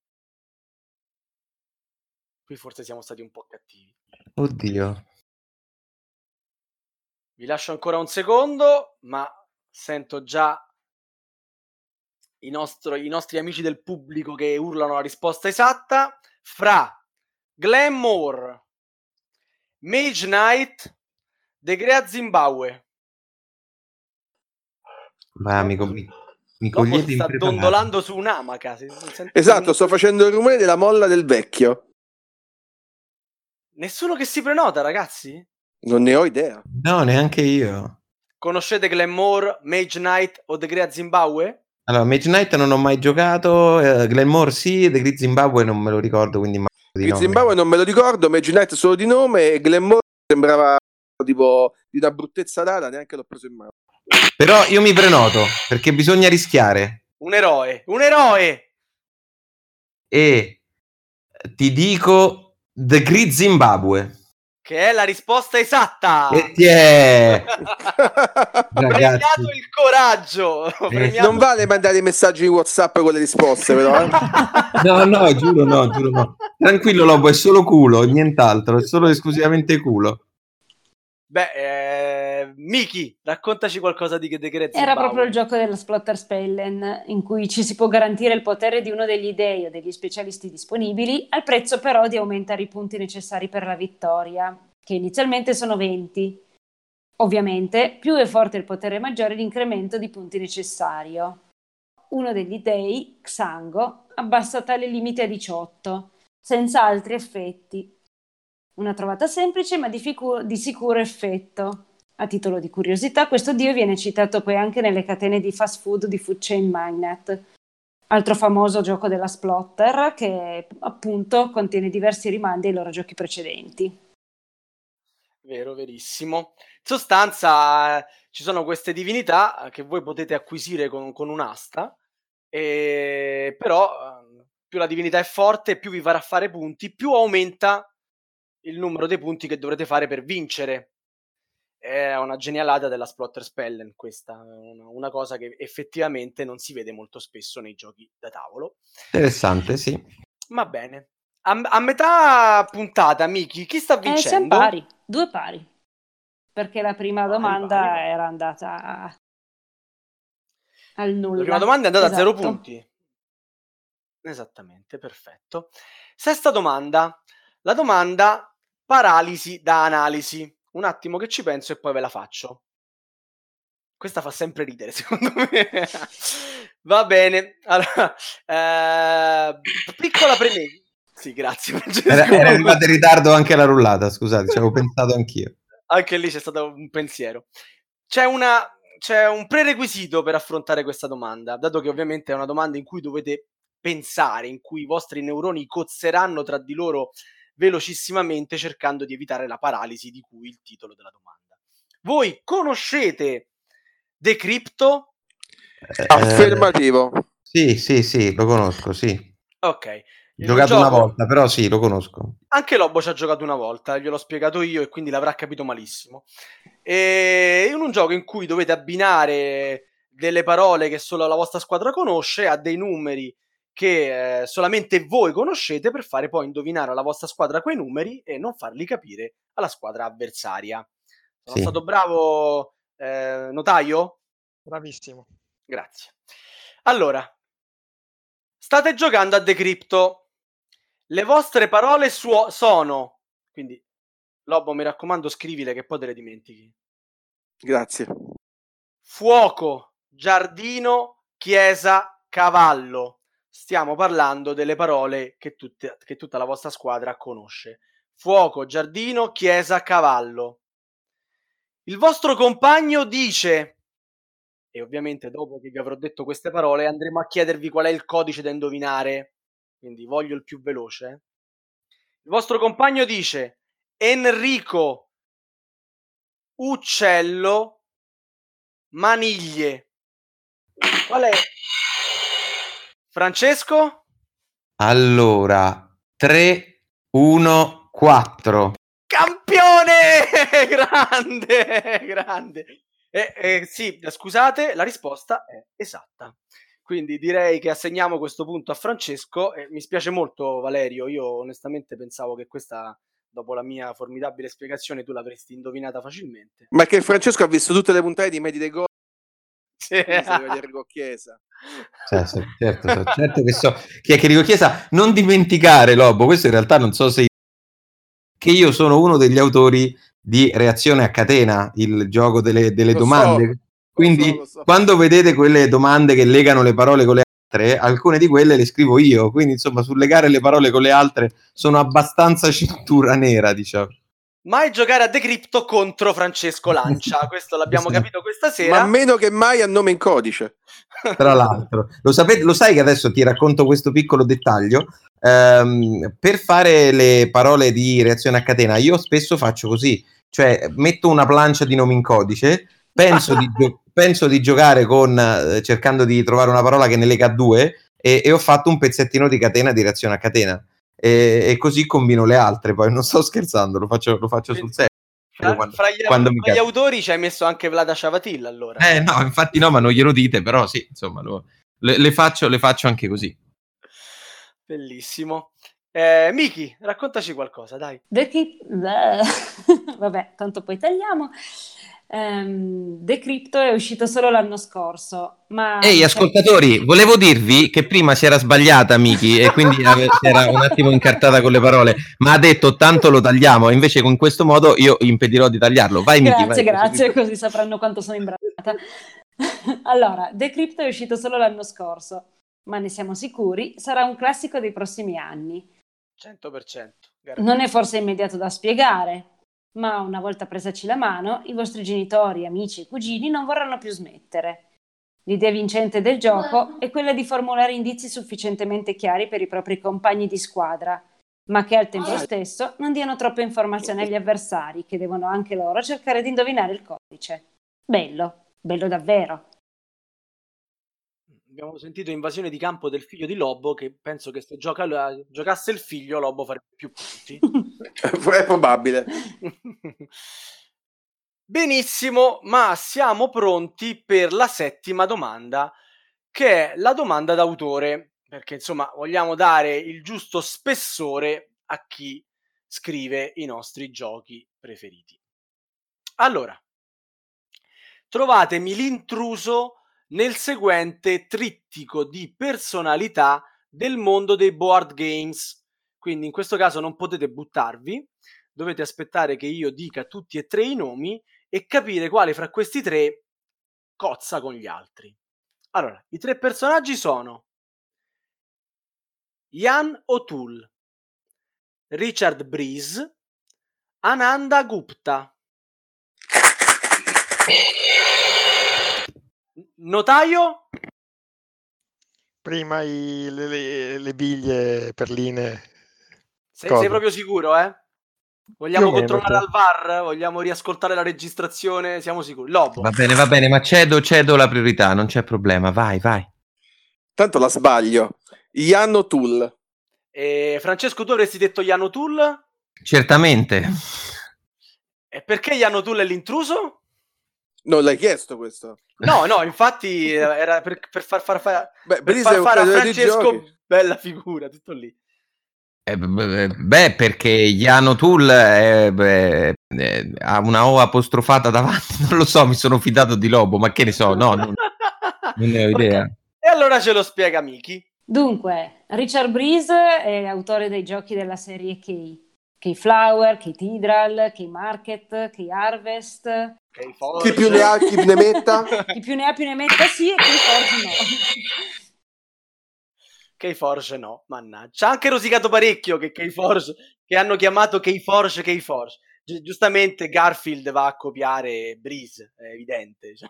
Qui forse siamo stati un po' cattivi. Oddio. Vi lascio ancora un secondo, ma sento già i, nostro- i nostri amici del pubblico che urlano la risposta esatta. Fra Glenmore, Mage Knight, The Great Zimbabwe. Ma mi, mi, mi Lobo cogliete si sta dondolando su un'amaca. si- si sente Esatto, sto facendo il rumore della molla del vecchio. Nessuno che si prenota, ragazzi? Non ne ho idea. No, neanche io. Conoscete Glenmore, Mage Knight o The Great Zimbabwe? Allora, Mage Knight non ho mai giocato, eh, Glenmore sì, The Great Zimbabwe non me lo ricordo, quindi ma Il. Zimbabwe non me lo ricordo, Mage Knight solo di nome e Glenmore sembrava tipo di una bruttezza rara, neanche l'ho preso in mano. Però io mi prenoto, perché bisogna rischiare. Un eroe, un eroe! E ti dico The Great Zimbabwe. Che è la risposta esatta! E ti è... Premiato il coraggio! Premiato... Non vale mandare messaggi in WhatsApp con le risposte, però. eh. No, no, giuro no, giuro no. Tranquillo Lobo, è solo culo, nient'altro, è solo esclusivamente culo. Beh, eh, Miki, raccontaci qualcosa di The Great Era proprio il gioco dello Splotter Spellen, in cui ci si può garantire il potere di uno degli dei o degli specialisti disponibili, al prezzo però di aumentare i punti necessari per la vittoria, che inizialmente sono 20. Ovviamente, più è forte il potere maggiore l'incremento di punti necessario. Uno degli dei, Xango, abbassa tale limite a 18, senza altri effetti. Una trovata semplice ma di, ficu- di sicuro effetto. A titolo di curiosità, questo dio viene citato poi anche nelle catene di fast food di Food Chain Magnet, altro famoso gioco della Splotter che appunto contiene diversi rimandi ai loro giochi precedenti. Vero, verissimo. In sostanza, eh, ci sono queste divinità che voi potete acquisire con, con un'asta, e... però eh, più la divinità è forte, più vi farà fare punti, più aumenta il numero dei punti che dovrete fare per vincere. È una genialata della Splotter Spellen, questa, una, una cosa che effettivamente non si vede molto spesso nei giochi da tavolo. Interessante, sì. Va bene. A, a metà puntata, Miki, chi sta Eh, siamo vincendo? pari, due pari. Perché la prima Pari, domanda pari, pari. era andata a- al nulla. La prima domanda è andata a zero Esatto. punti. Esattamente, perfetto. Sesta domanda. La domanda paralisi da analisi. Un attimo che ci penso e poi ve la faccio. Questa fa sempre ridere, secondo me. Va bene. Allora, eh, piccola premessa. Sì, grazie. Francesco. Era, era arrivata in ritardo anche la rullata, scusate, ci avevo pensato anch'io. Anche lì c'è stato un pensiero. C'è, una, c'è un prerequisito per affrontare questa domanda, dato che ovviamente è una domanda in cui dovete pensare, in cui i vostri neuroni cozzeranno tra di loro velocissimamente cercando di evitare la paralisi di cui il titolo della domanda. Voi conoscete Decrypto? Eh, Affermativo. sì, sì, sì, lo conosco, sì. Ok. Ho Il giocato una gioco- volta, però sì, lo conosco. Anche Lobo ci ha giocato una volta, gliel'ho spiegato io e quindi l'avrà capito malissimo. E in un gioco in cui dovete abbinare delle parole che solo la vostra squadra conosce a dei numeri che eh, solamente voi conoscete per fare poi indovinare alla vostra squadra quei numeri e non farli capire alla squadra avversaria. Sono Sì. stato bravo, eh, notaio? Bravissimo. Grazie. Allora, state giocando a Decrypto. Le vostre parole suo- sono, quindi Lobo mi raccomando scrivile che poi te le dimentichi. Grazie. Fuoco, giardino, chiesa, cavallo. Stiamo parlando delle parole che, tutte- che tutta la vostra squadra conosce. Fuoco, giardino, chiesa, cavallo. Il vostro compagno dice, e ovviamente dopo che vi avrò detto queste parole andremo a chiedervi qual è il codice da indovinare, quindi voglio il più veloce. Il vostro compagno dice Enrico, uccello, maniglie. Qual è? Francesco? Allora, 3, 1, 4. Campione! grande, grande. Eh, eh, sì, scusate, la risposta è esatta. Quindi direi che assegniamo questo punto a Francesco. e mi spiace molto, Valerio. Io onestamente pensavo che questa, dopo la mia formidabile spiegazione, tu l'avresti indovinata facilmente. Ma che Francesco ha visto tutte le puntate di Medi dei Gol, Con Chiesa. Cioè, certo, certo che so chi è che dico Chiesa. Non dimenticare, Lobo, questo in realtà non so se che io sono uno degli autori di Reazione a catena, il gioco delle, delle domande. so, Quindi, lo so, lo so. quando vedete quelle domande che legano le parole con le altre, alcune di quelle le scrivo io. Quindi, insomma, sul legare le parole con le altre sono abbastanza cintura nera, diciamo. Mai giocare a Decrypto contro Francesco Lancia. Questo l'abbiamo Sì. capito questa Ma sera. meno che mai a nome in codice. tra l'altro. Lo, sapete, lo sai che adesso ti racconto questo piccolo dettaglio? Ehm, per fare le parole di reazione a catena, io spesso faccio così, cioè metto una plancia di nomi in codice, penso, di, gio- penso di giocare con eh, cercando di trovare una parola che ne lega due e, e ho fatto un pezzettino di catena di reazione a catena e, e, così combino le altre poi non sto scherzando lo faccio, lo faccio sul serio. Fra, quando, fra, gli, fra gli autori ci hai messo anche Vlada Ciavatil allora. Eh no infatti no ma non glielo dite però sì insomma lo, le, le, faccio, le faccio anche così. Bellissimo. Eh, Miki, raccontaci qualcosa, dai. The Keep... Vabbè, tanto poi tagliamo. Um, The Crypto è uscito solo l'anno scorso. Ma Ehi, ascoltatori, volevo dirvi che prima si era sbagliata Miki e quindi si era un attimo incartata con le parole, ma ha detto tanto lo tagliamo, invece con questo modo io impedirò di tagliarlo. Vai Miki. Grazie, grazie, così sapranno quanto sono imbrattata. allora, The Crypto è uscito solo l'anno scorso, ma ne siamo sicuri, sarà un classico dei prossimi anni. 100%. Non è forse immediato da spiegare, ma una volta presaci la mano, i vostri genitori, amici e cugini non vorranno più smettere. L'idea vincente del gioco è quella di formulare indizi sufficientemente chiari per i propri compagni di squadra, ma che al tempo stesso non diano troppe informazioni agli avversari, che devono anche loro cercare di indovinare il codice. Bello, bello davvero abbiamo sentito invasione di campo del figlio di Lobo che penso che se gioca, giocasse il figlio Lobo farebbe più punti. È probabile. Benissimo, ma siamo pronti per la settima domanda, che è la domanda d'autore, perché insomma vogliamo dare il giusto spessore a chi scrive i nostri giochi preferiti. Allora, trovatemi l'intruso nel seguente trittico di personalità del mondo dei board games. Quindi in questo caso non potete buttarvi, dovete aspettare che io dica tutti e tre i nomi e capire quale fra questi tre cozza con gli altri. Allora, i tre personaggi sono Ian O'Toole, Richard Breeze, Ananda Gupta. Notaio? Prima i, le, le, le, biglie perline. Sei, sei, proprio sicuro, eh? Vogliamo controllare al VAR? Vogliamo riascoltare la registrazione? Siamo sicuri. Lobo. Va bene, va bene, ma cedo, cedo la priorità, non c'è problema. Vai, vai. Tanto la sbaglio. Iano Tool. E Francesco, tu avresti detto Iano Tool? Certamente. E perché Iano Tool è l'intruso? Non l'hai chiesto questo? No, no, infatti era per, per far, far, far, beh, per far fare a Francesco bella figura, tutto lì. Eh, beh, perché Iano Tool è, beh, è, ha una O apostrofata davanti, non lo so, mi sono fidato di Lobo, ma che ne so, no, non, non ne ho idea. Okay. E allora ce lo spiega Miki. Dunque, Richard Breeze è autore dei giochi della serie K. K-Flower, K-Tidral, K-Market, K-Harvest, chi più ne ha, chi ne metta. chi più ne ha, più ne metta sì e K-Forge no. K-Forge no, mannaggia. Ha anche rosicato parecchio che K-Forge, che hanno chiamato K-Forge K-Forge. Gi- giustamente Garfield va a copiare Breeze, è evidente. Cioè.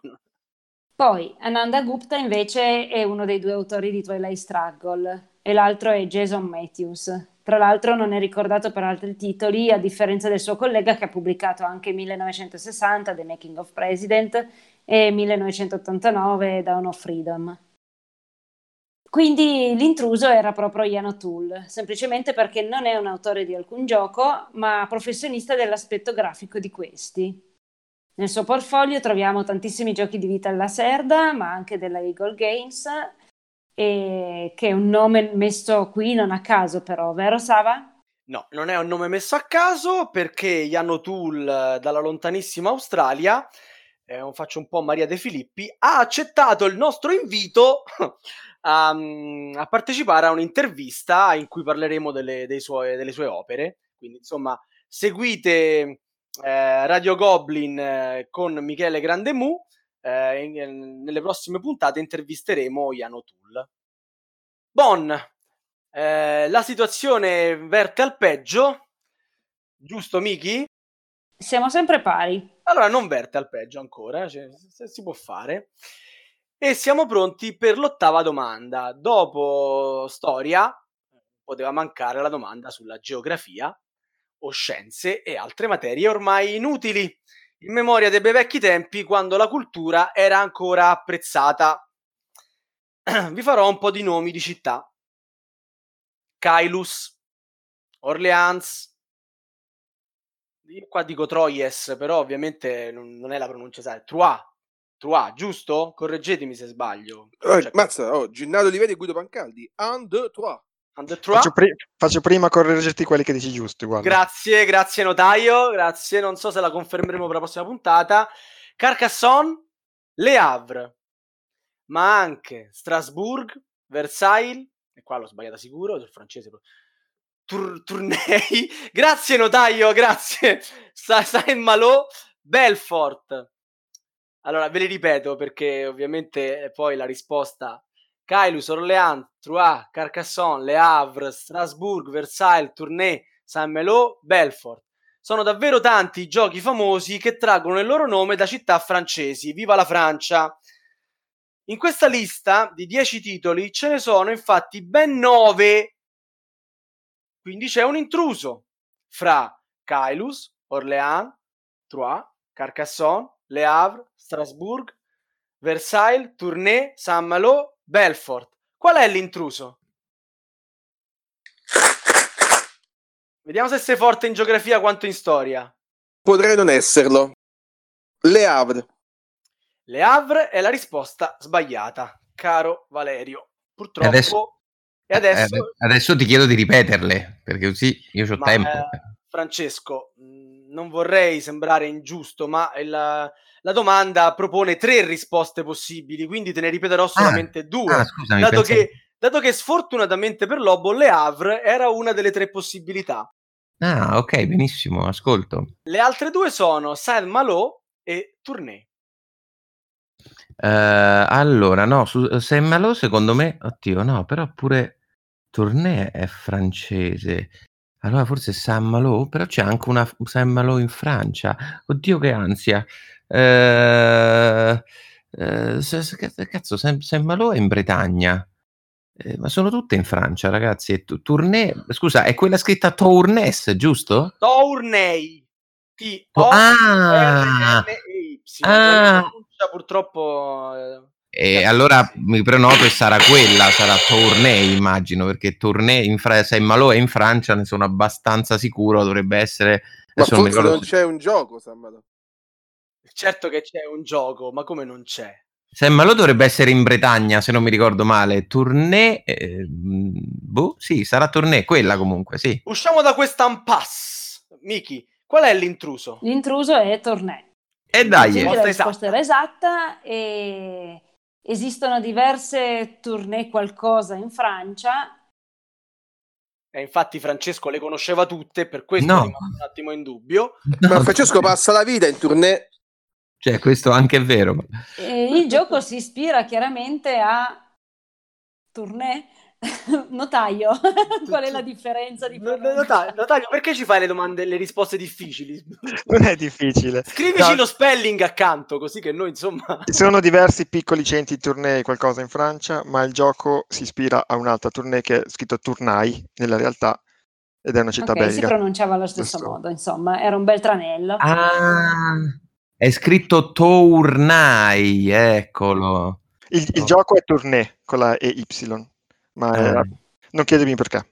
Poi Ananda Gupta invece è uno dei due autori di Twilight Struggle e l'altro è Jason Matthews. Tra l'altro non è ricordato per altri titoli, a differenza del suo collega che ha pubblicato anche 1960 The Making of President e 1989 Dawn of Freedom. Quindi l'intruso era proprio Ian O'Toole, semplicemente perché non è un autore di alcun gioco, ma professionista dell'aspetto grafico di questi. Nel suo portfolio troviamo tantissimi giochi di vita alla Serda, ma anche della Eagle Games, e che è un nome messo qui non a caso però, vero Sava? No, non è un nome messo a caso perché Ian O'Toole dalla lontanissima Australia, eh, faccio un po' Maria De Filippi, ha accettato il nostro invito a, a partecipare a un'intervista in cui parleremo delle, sue, delle sue opere. Quindi insomma seguite eh, Radio Goblin eh, con Michele Grandemu eh, in, nelle prossime puntate intervisteremo Ian O'Toole. Bon, eh, la situazione verte al peggio, giusto Miki? Siamo sempre pari. Allora non verte al peggio ancora, cioè, si può fare. E siamo pronti per l'ottava domanda. Dopo storia, poteva mancare la domanda sulla geografia o scienze e altre materie ormai inutili in memoria dei bei vecchi tempi quando la cultura era ancora apprezzata. Vi farò un po' di nomi di città. Kailus, Orleans, io qua dico Troyes, però ovviamente non, è la pronuncia esatta, Troyes, Troyes, giusto? Correggetemi se sbaglio. Oh, Cioè, mazza, oh, Gennaro Olivetti e Guido Pancaldi. Un, deux, trois. Faccio, pri- faccio prima correggerti quelli che dici giusti, guarda. Grazie, grazie notaio, grazie, non so se la confermeremo per la prossima puntata. Carcassonne, Le Havre, ma anche Strasbourg, Versailles, e qua l'ho sbagliata sicuro, sul francese. Tour- Tournai, grazie notaio, grazie. Sa- Saint-Malo, Belfort. Allora, ve li ripeto perché ovviamente poi la risposta Cailus, Orléans, Troyes, Carcassonne, Le Havre, Strasbourg, Versailles, Tournai, Saint-Malo, Belfort. Sono davvero tanti i giochi famosi che traggono il loro nome da città francesi. Viva la Francia! In questa lista di 10 titoli ce ne sono infatti ben 9. Quindi c'è un intruso fra Cailus, Orléans, Troyes, Carcassonne, Le Havre, Strasbourg, Versailles, Tournai, Saint-Malo, Belfort. Qual è l'intruso? Vediamo se sei forte in geografia quanto in storia. Potrei non esserlo. Le Havre. Le Havre è la risposta sbagliata, caro Valerio. Purtroppo. Adesso- E adesso, Eh, adesso ti chiedo di ripeterle, perché così io ho Ma, tempo. eh, Francesco, mh, non vorrei sembrare ingiusto, ma il- la domanda propone tre risposte possibili, quindi te ne ripeterò solamente due. Ah, scusami, dato, pensavo- che, dato che sfortunatamente per Lobo Le Havre era una delle tre possibilità. Ah, ok, benissimo, ascolto. Le altre due sono Saint-Malo e Tournai. Eh, allora, no, su Saint-Malo secondo me, oddio, no, però pure Tournai è francese. Allora forse Saint-Malo, però c'è anche una Saint-Malo in Francia. Oddio che ansia. Eh, eh, se- che- cazzo, Saint- Saint-Malo è in Bretagna. Eh, ma sono tutte in Francia, ragazzi. E Tu- Tournai, scusa, è quella scritta Tournes, giusto? Tournai. T Oh, O ah! R N E Y. Ah! Pronuncia purtroppo eh, E allora mi prenoto e sarà quella, sarà Tournai, immagino, perché Tournai in Fra- Saint-Malo è in Francia, ne sono abbastanza sicuro, dovrebbe essere... Ma non forse non se- c'è un gioco, Sammalo. certo che c'è un gioco, ma come non c'è? Saint-Malo dovrebbe essere in Bretagna, se non mi ricordo male. Tournai, eh, mh, boh, sì, sarà Tournai, quella comunque, sì. Usciamo da questa impasse. Miki, qual è l'intruso? L'intruso è Tournai. E dai, Risposta risposta era esatta e esistono diverse tournée qualcosa in Francia. E infatti Francesco le conosceva tutte, per questo No. un attimo in dubbio. no, Ma Francesco passa la vita in tournée. cioè, questo anche è vero. E il gioco si ispira chiaramente a tournée, notaio. Qual è la differenza di? Notaio, notaio, perché ci fai le domande, le risposte difficili? Non è difficile. Scrivici No. lo spelling accanto, così che noi insomma... Ci sono diversi piccoli centri tournée qualcosa in Francia, ma il gioco si ispira a un'altra tournée che è scritto Tournai nella realtà ed è una città Ok, si belga. pronunciava allo stesso Questo- modo, insomma, era un bel tranello. Ah, è scritto Tournai, eccolo. Il, il Oh. gioco è Tournée con la EY, ma Eh, non chiedemi perché.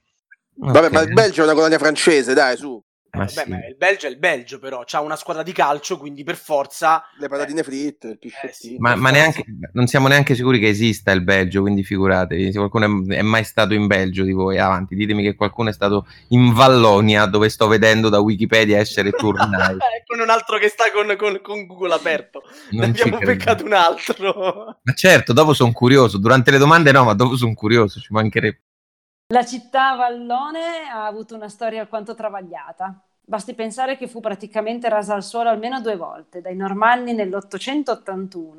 Vabbè, ma il Belgio è una colonia francese, dai, su. Eh, Ma vabbè, sì. ma il Belgio è il Belgio però, c'ha una squadra di calcio, quindi per forza... Le patatine fritte, il Eh, sì. Ma, ma neanche, non siamo neanche sicuri che esista il Belgio, quindi figuratevi, se qualcuno è, è mai stato in Belgio di voi, avanti, ditemi che qualcuno è stato in Vallonia, dove sto vedendo da Wikipedia essere Tournai. Ecco un altro che sta con, con- con Google aperto. Non abbiamo beccato un altro. Ma certo, dopo sono curioso, durante le domande no, ma dopo sono curioso, ci mancherebbe. La città vallone ha avuto una storia alquanto travagliata. Basti pensare che fu praticamente rasa al suolo almeno due volte, dai Normanni nell'881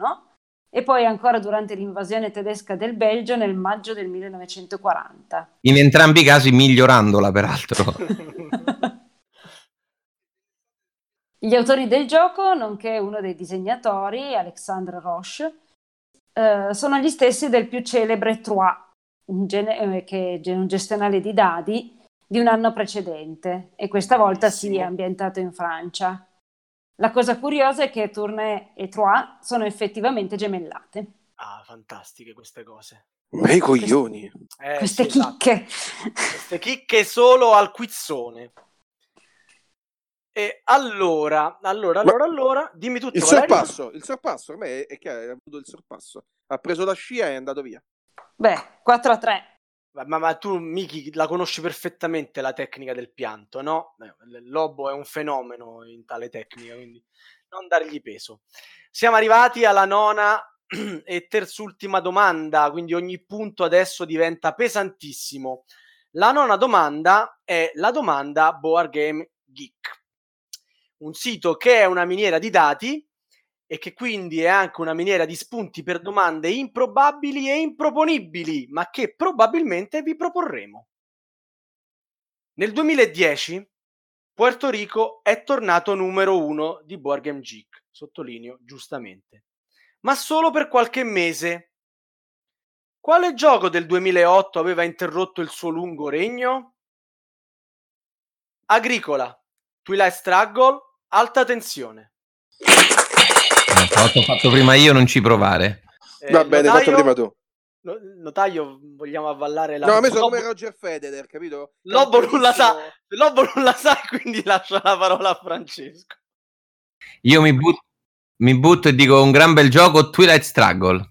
e poi ancora durante l'invasione tedesca del Belgio nel maggio del 1940. In entrambi i casi migliorandola, peraltro. Gli autori del gioco, nonché uno dei disegnatori, Alexandre Roche, eh, sono gli stessi del più celebre Trois, un, gene- eh, che è un gestionale di dadi di un anno precedente e questa volta si è Bellissimo. ambientato in Francia. La cosa curiosa è che Tournai e Troyes sono effettivamente gemellate. Ah, fantastiche queste cose. Ma i coglioni. Eh, Queste sì, esatto. chicche. Queste chicche solo al quizzone. E allora, allora, Ma- allora, allora, dimmi tutto, Il Valerio. sorpasso, il sorpasso, ormai è, è chiaro, ha avuto il sorpasso. Ha preso la scia e è andato via. Beh, 4 a 3. Ma, ma- tu, Miki, la conosci perfettamente la tecnica del pianto, no? Eh, Il Lobo è un fenomeno in tale tecnica, quindi non dargli peso. Siamo arrivati alla nona e terzultima domanda, quindi ogni punto adesso diventa pesantissimo. La nona domanda è la domanda Board Game Geek, un sito che è una miniera di dati e che quindi è anche una miniera di spunti per domande improbabili e improponibili, ma che probabilmente vi proporremo. Nel 2010 Puerto Rico è tornato numero uno di Board Game Geek, sottolineo giustamente, ma solo per qualche mese. Quale gioco del 2008 aveva interrotto il suo lungo regno? Agricola, Twilight Struggle, Alta Tensione. L'ho fatto prima io, non ci provare. Eh, Va bene, notaio- fatto prima tu. no- Notaio, vogliamo avvallare la... No, a me sono come Roger Federer, capito? Lobo non la sa. Lobo non la sa, quindi lascia la parola a Francesco. Io mi, but- mi butto e dico un gran bel gioco, Twilight Struggle.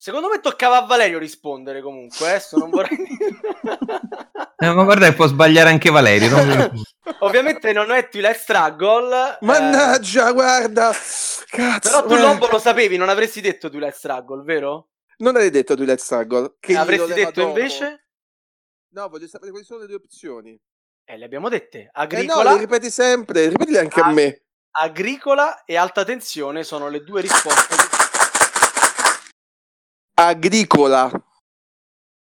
Secondo me toccava a Valerio rispondere comunque, adesso non vorrei Eh, ma guarda che può sbagliare anche Valerio. non- Ovviamente non è Twilight Struggle. eh, Mannaggia, guarda! Cazzo! però tu eh. Lobo lo sapevi, non avresti detto Twilight Struggle, vero? Non hai detto Twilight Struggle. Che avresti detto dopo. invece? No, voglio sapere quali sono le due opzioni. Eh, le abbiamo dette. Eh no, Agricola, le ripeti sempre, ripetile anche Ah. a me. agricola e alta tensione sono le due risposte. Agricola.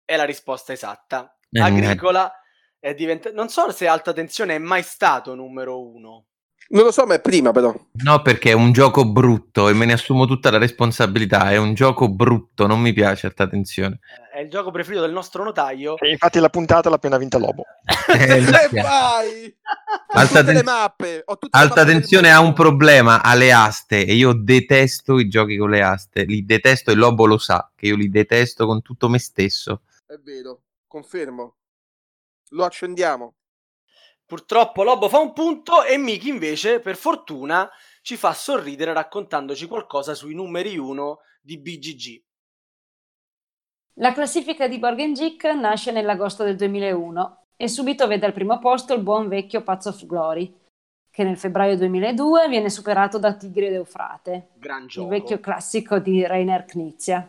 È la risposta esatta. Eh, Agricola è diventato... Non so se alta tensione è mai stato numero uno. Non lo so, ma è prima però. No, perché è un gioco brutto e me ne assumo tutta la responsabilità. È un gioco brutto, non mi piace, attenzione. Eh, È il gioco preferito del nostro notaio. E infatti la puntata l'ha appena vinta Lobo. Eh, E vai! Ho Alta tutte le ten- mappe. ho tutte le Alta tensione ha un problema, ha le aste e io detesto i giochi con le aste. Li detesto e Lobo lo sa, che io li detesto con tutto me stesso. È vero, confermo. Lo accendiamo. Purtroppo Lobo fa un punto e Miki invece, per fortuna, ci fa sorridere raccontandoci qualcosa sui numeri 1 di BGG. La classifica di Borgen Geek nasce nell'agosto del 2001 e subito vede al primo posto il buon vecchio Path of Glory, che nel febbraio 2002 viene superato da Tigri ed Eufrate, Gran il vecchio classico di Rainer Knizia.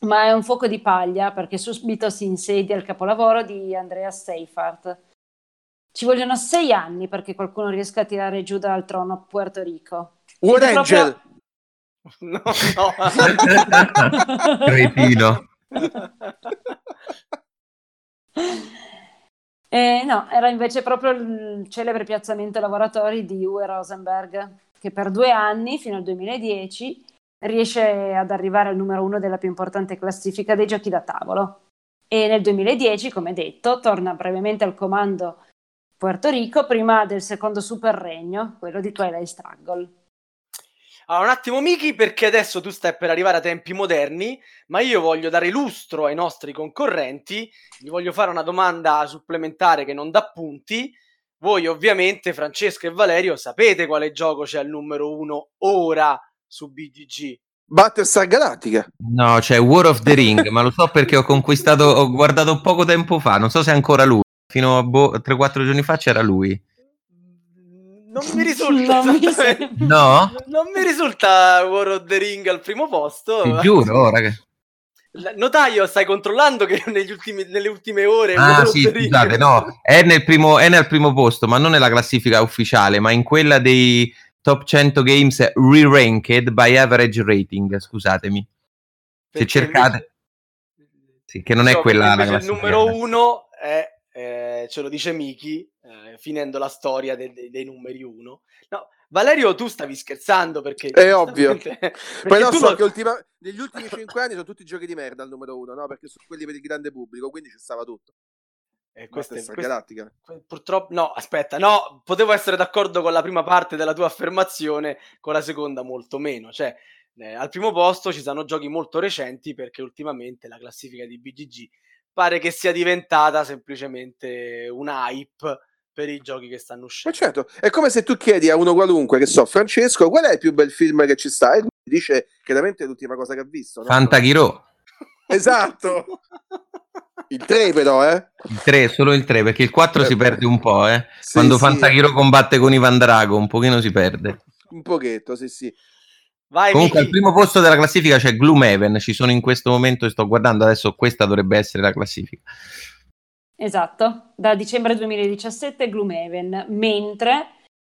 Ma è un fuoco di paglia perché subito si insedia il capolavoro di Andreas Seifert. Ci vogliono sei anni perché qualcuno riesca a tirare giù dal trono Puerto Rico. War Proprio- Angel! No, no. Cretino. Eh, no, era invece proprio il celebre piazzamento lavoratori di Uwe Rosenberg, che per due anni, fino al 2010, riesce ad arrivare al numero uno della più importante classifica dei giochi da tavolo. E nel 2010, come detto, torna brevemente al comando Puerto Rico prima del secondo super regno, quello di Twilight Struggle. Allora, un attimo, Miki, perché adesso tu stai per arrivare a tempi moderni, ma io voglio dare lustro ai nostri concorrenti. Gli voglio fare una domanda supplementare che non dà punti. Voi, ovviamente, Francesco e Valerio, sapete quale gioco c'è al numero uno ora su BGG? Battlestar Galactica. No, c'è War of the Ring, ma lo so perché ho conquistato, ho guardato poco tempo fa, non so se è ancora lui. Fino a boh, 3-4 giorni fa c'era lui. Non mi risulta Non mi sembra. No? Non mi risulta War of the Ring al primo posto. Ti giuro, oh, raga. Notaio, stai controllando che negli ultimi- nelle ultime ore Ah sì, scusate, no, è nel, primo, è nel primo posto, ma non nella classifica ufficiale, ma in quella dei top 100 games re-ranked by average rating, scusatemi. Se Perché cercate... invece- Sì, che non è So, quella perché la il classifica. numero uno è, eh, ce lo dice Miki, eh, finendo la storia de- de- dei numeri uno. No, Valerio, tu stavi scherzando perché... È ovvio. perché no, tu so lo- che ultima- negli ultimi cinque anni sono tutti giochi di merda al numero uno, no? Perché sono quelli per il grande pubblico, quindi ci stava tutto. Eh, questa è, questa- Galactica. que- purtroppo, no, aspetta, no, potevo essere d'accordo con la prima parte della tua affermazione, con la seconda molto meno. Cioè, eh, al primo posto ci sono giochi molto recenti perché ultimamente la classifica di BGG pare che sia diventata semplicemente un hype per i giochi che stanno Ma uscendo. certo, è come se tu chiedi a uno qualunque, che so, Francesco, qual è il più bel film che ci sta? E lui dice chiaramente è l'ultima cosa che ha visto. No? Fantachiro. Esatto. Il 3 però, eh? Il 3, solo il 3, perché il 4 Eh si beh. perde un po', eh. Sì, Quando sì, Fantachiro combatte con Ivan Drago, un pochino si perde. Un pochetto, sì, sì. Vai, Comunque al Miki. primo posto della classifica c'è Gloomhaven, ci sono in questo momento e sto guardando adesso, questa dovrebbe essere la classifica. Esatto, da dicembre 2017 Gloomhaven, mentre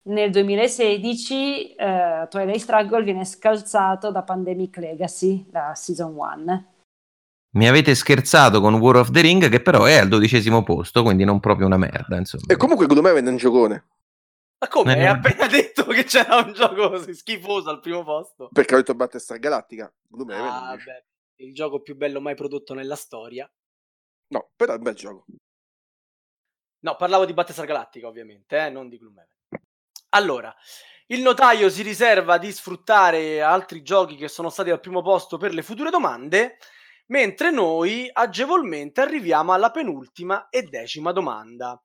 nel 2016 eh, Twilight Struggle viene scalzato da Pandemic Legacy, la Season 1. Mi avete scherzato con War of the Ring, che però è al dodicesimo posto, quindi non proprio una merda, insomma. E comunque Gloomhaven è un giocone, Ma come? Eh. Hai appena detto che c'era un gioco così schifoso al primo posto? perché ho detto Battlestar Galactica. Ah, beh, il gioco più bello mai prodotto nella storia. No, però è un bel gioco. No, parlavo di Battlestar Galactica, ovviamente, eh, non di Gloomhaven. Allora, il notaio si riserva di sfruttare altri giochi che sono stati al primo posto per le future domande, mentre noi agevolmente arriviamo alla penultima e decima domanda.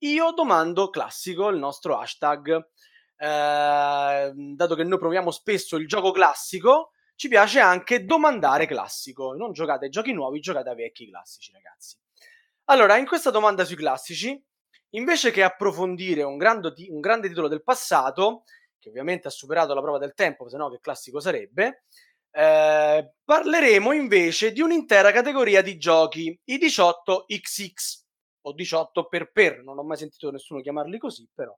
Io domando classico, il nostro hashtag. Eh, dato che noi proviamo spesso il gioco classico, ci piace anche domandare classico. Non giocate ai giochi nuovi, giocate ai vecchi classici, ragazzi. Allora, in questa domanda sui classici, invece che approfondire un, grande un grande titolo del passato, che ovviamente ha superato la prova del tempo, se no che classico sarebbe, eh, parleremo invece di un'intera categoria di giochi, i 18XX o 18 per per, non ho mai sentito nessuno chiamarli così, però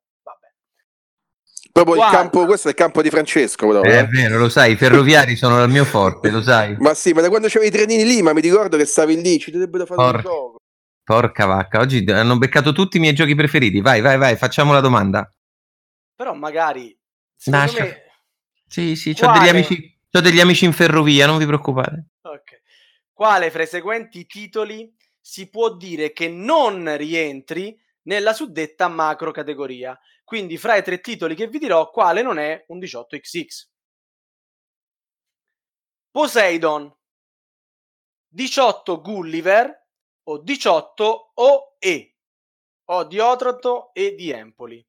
Proprio il Guarda. campo, questo è il campo di Francesco, però. Eh, eh. È vero, lo sai, i ferroviari sono il mio forte, lo sai. Ma sì, ma da quando c'avevi i trenini lì, ma mi ricordo che stavi lì, ci dovrebbero fare un Porca. gioco. Porca vacca, oggi hanno beccato tutti i miei giochi preferiti. Vai, vai, vai, facciamo la domanda. Però magari, Lascia. me, Sì, sì, ho degli amici, c'ho degli amici in ferrovia, non vi preoccupate. Ok. Quale fra i seguenti titoli si può dire che non rientri nella suddetta macro categoria? Quindi fra i tre titoli che vi dirò, quale non è un 18XX? Poseidon, 18 Gulliver o 18 OE? O di Otranto e di Empoli.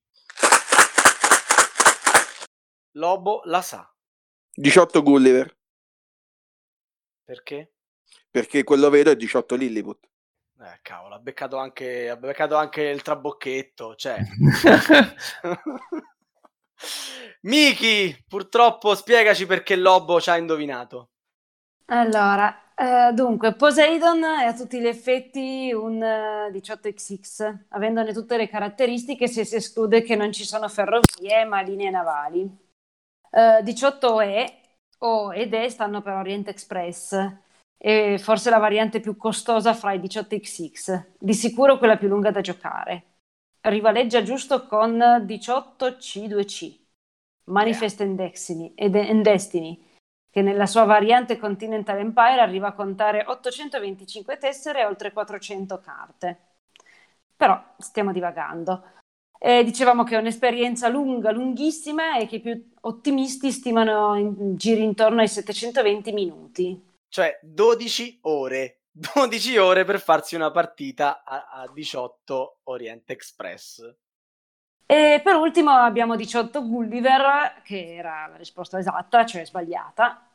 Lobo la sa. 18 Gulliver, Perché? perché quello vero è 18 Lilliput. Eh, cavolo, ha beccato anche, ha beccato anche il trabocchetto, cioè. Miki, purtroppo spiegaci perché Lobo ci ha indovinato. Allora, eh, dunque, Poseidon è a tutti gli effetti un eh, 18XX, avendone tutte le caratteristiche se si esclude che non ci sono ferrovie ma linee navali. Eh, 18 E O ed E stanno per Orient Express e forse la variante più costosa fra i 18XX, di sicuro quella più lunga da giocare. Rivaleggia giusto con 18C2C, Manifest and Destiny, and Destiny che nella sua variante Continental Empire arriva a contare 825 tessere e oltre 400 carte. Però stiamo divagando. Eh, dicevamo che è un'esperienza lunga, lunghissima e che i più ottimisti stimano in, giri intorno ai 720 minuti. Cioè, 12 ore. 12 ore per farsi una partita a, a 18 Orient Express. E per ultimo abbiamo 18 Gulliver, che era la risposta esatta, cioè sbagliata,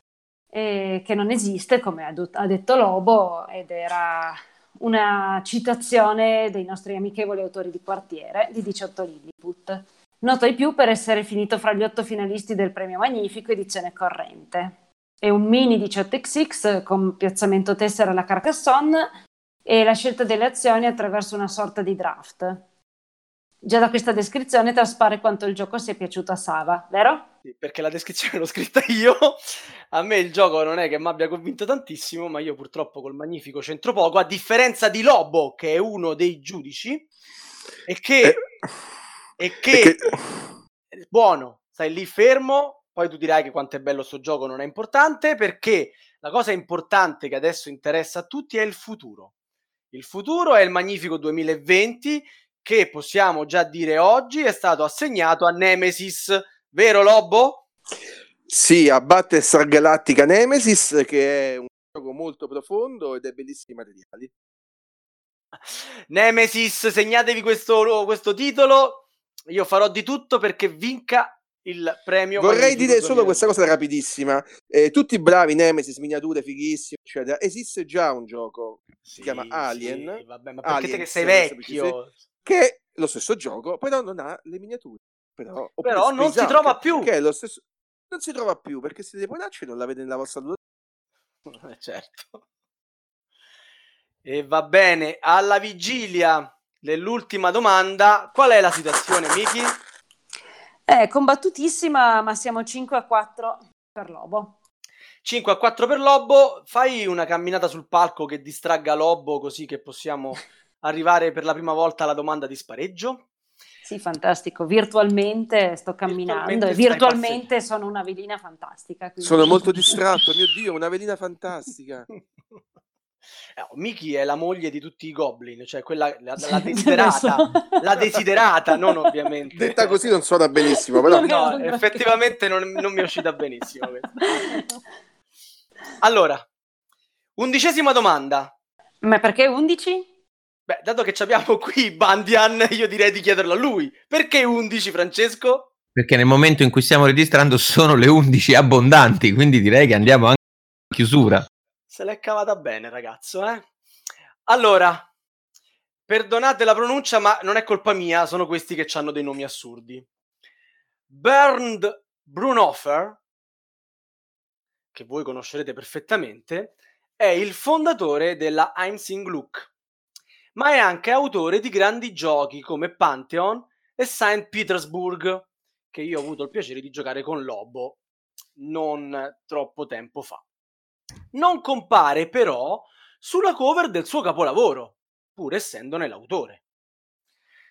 e che non esiste, come ha, du- ha detto Lobo, ed era una citazione dei nostri amichevoli autori di quartiere di 18 Lilliput. Noto ai più per essere finito fra gli otto finalisti del premio Magnifico edizione corrente. È un mini 18XX con piazzamento tessera alla Carcassonne e la scelta delle azioni attraverso una sorta di draft. Già da questa descrizione traspare quanto il gioco sia piaciuto a Sava, vero? Sì, Perché la descrizione l'ho scritta io. A me il gioco non è che mi abbia convinto tantissimo, ma io purtroppo col magnifico c'entro poco, a differenza di Lobo, che è uno dei giudici, e che... Eh, e che... e che- è buono, stai lì fermo, poi tu dirai che quanto è bello sto gioco non è importante, perché la cosa importante che adesso interessa a tutti è il futuro. Il futuro è il magnifico 2020 che possiamo già dire oggi è stato assegnato a Nemesis, vero Lobo? Sì, a Battlestar Galactica Nemesis, che è un gioco molto profondo ed è bellissimo i materiali. Nemesis, segnatevi questo, questo titolo. Io farò di tutto perché vinca il premio. Vorrei dire solo questa cosa rapidissima. Eh, tutti bravi, Nemesis, miniature fighissime, eccetera. Esiste già un gioco, Sì, si chiama Alien. sì, vabbè, ma perché te che sei vecchio? Che è lo stesso gioco, però non ha le miniature. Però, Però non si trova più. Che è lo stesso... Non si trova più perché siete poracci e non l'avete nella vostra. Eh, certo. E va bene, alla vigilia dell'ultima domanda, qual è la situazione, Miki? È combattutissima, ma siamo 5 a 4 per Lobo. 5 a 4 per Lobo, fai una camminata sul palco che distragga Lobo così che possiamo arrivare per la prima volta alla domanda di spareggio. Sì, fantastico. Virtualmente sto camminando Virtualmente e virtualmente sono una velina fantastica. quindi- Sono molto distratto, mio Dio, una velina fantastica. Eh, oh, Miki è la moglie di tutti i goblin, cioè quella la, la desiderata, la desiderata, non ovviamente. Detta così non suona benissimo, però... No, effettivamente non, non mi è uscita benissimo. Allora, undicesima domanda. Ma perché 11? Beh, dato che ci abbiamo qui Bandian, io direi di chiederlo a lui. Perché 11, Francesco? Perché nel momento in cui stiamo registrando sono le 11 abbondanti, quindi direi che andiamo anche in chiusura. Se l'è cavata bene, ragazzo, eh? Allora, perdonate la pronuncia, ma non è colpa mia, sono questi che hanno dei nomi assurdi. Bernd Brunhofer, che voi conoscerete perfettamente, è il fondatore della Heimsing Look, ma è anche autore di grandi giochi come Pantheon e St. Petersburg, che io ho avuto il piacere di giocare con Lobo non troppo tempo fa. Non compare però sulla cover del suo capolavoro, pur essendone l'autore.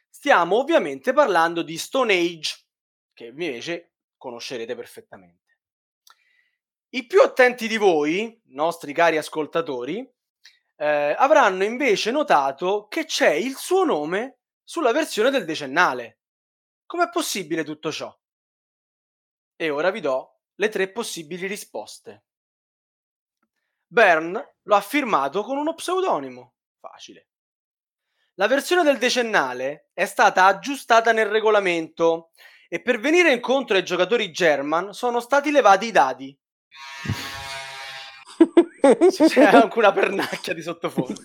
Stiamo ovviamente parlando di Stone Age, che invece conoscerete perfettamente. I più attenti di voi, nostri cari ascoltatori, eh, avranno invece notato che c'è il suo nome sulla versione del decennale. Com'è possibile tutto ciò? E ora vi do le tre possibili risposte. Bern lo ha firmato con uno pseudonimo. Facile. La versione del decennale è stata aggiustata nel regolamento e per venire incontro ai giocatori German sono stati levati i dadi. C'è anche una pernacchia di sottofondo.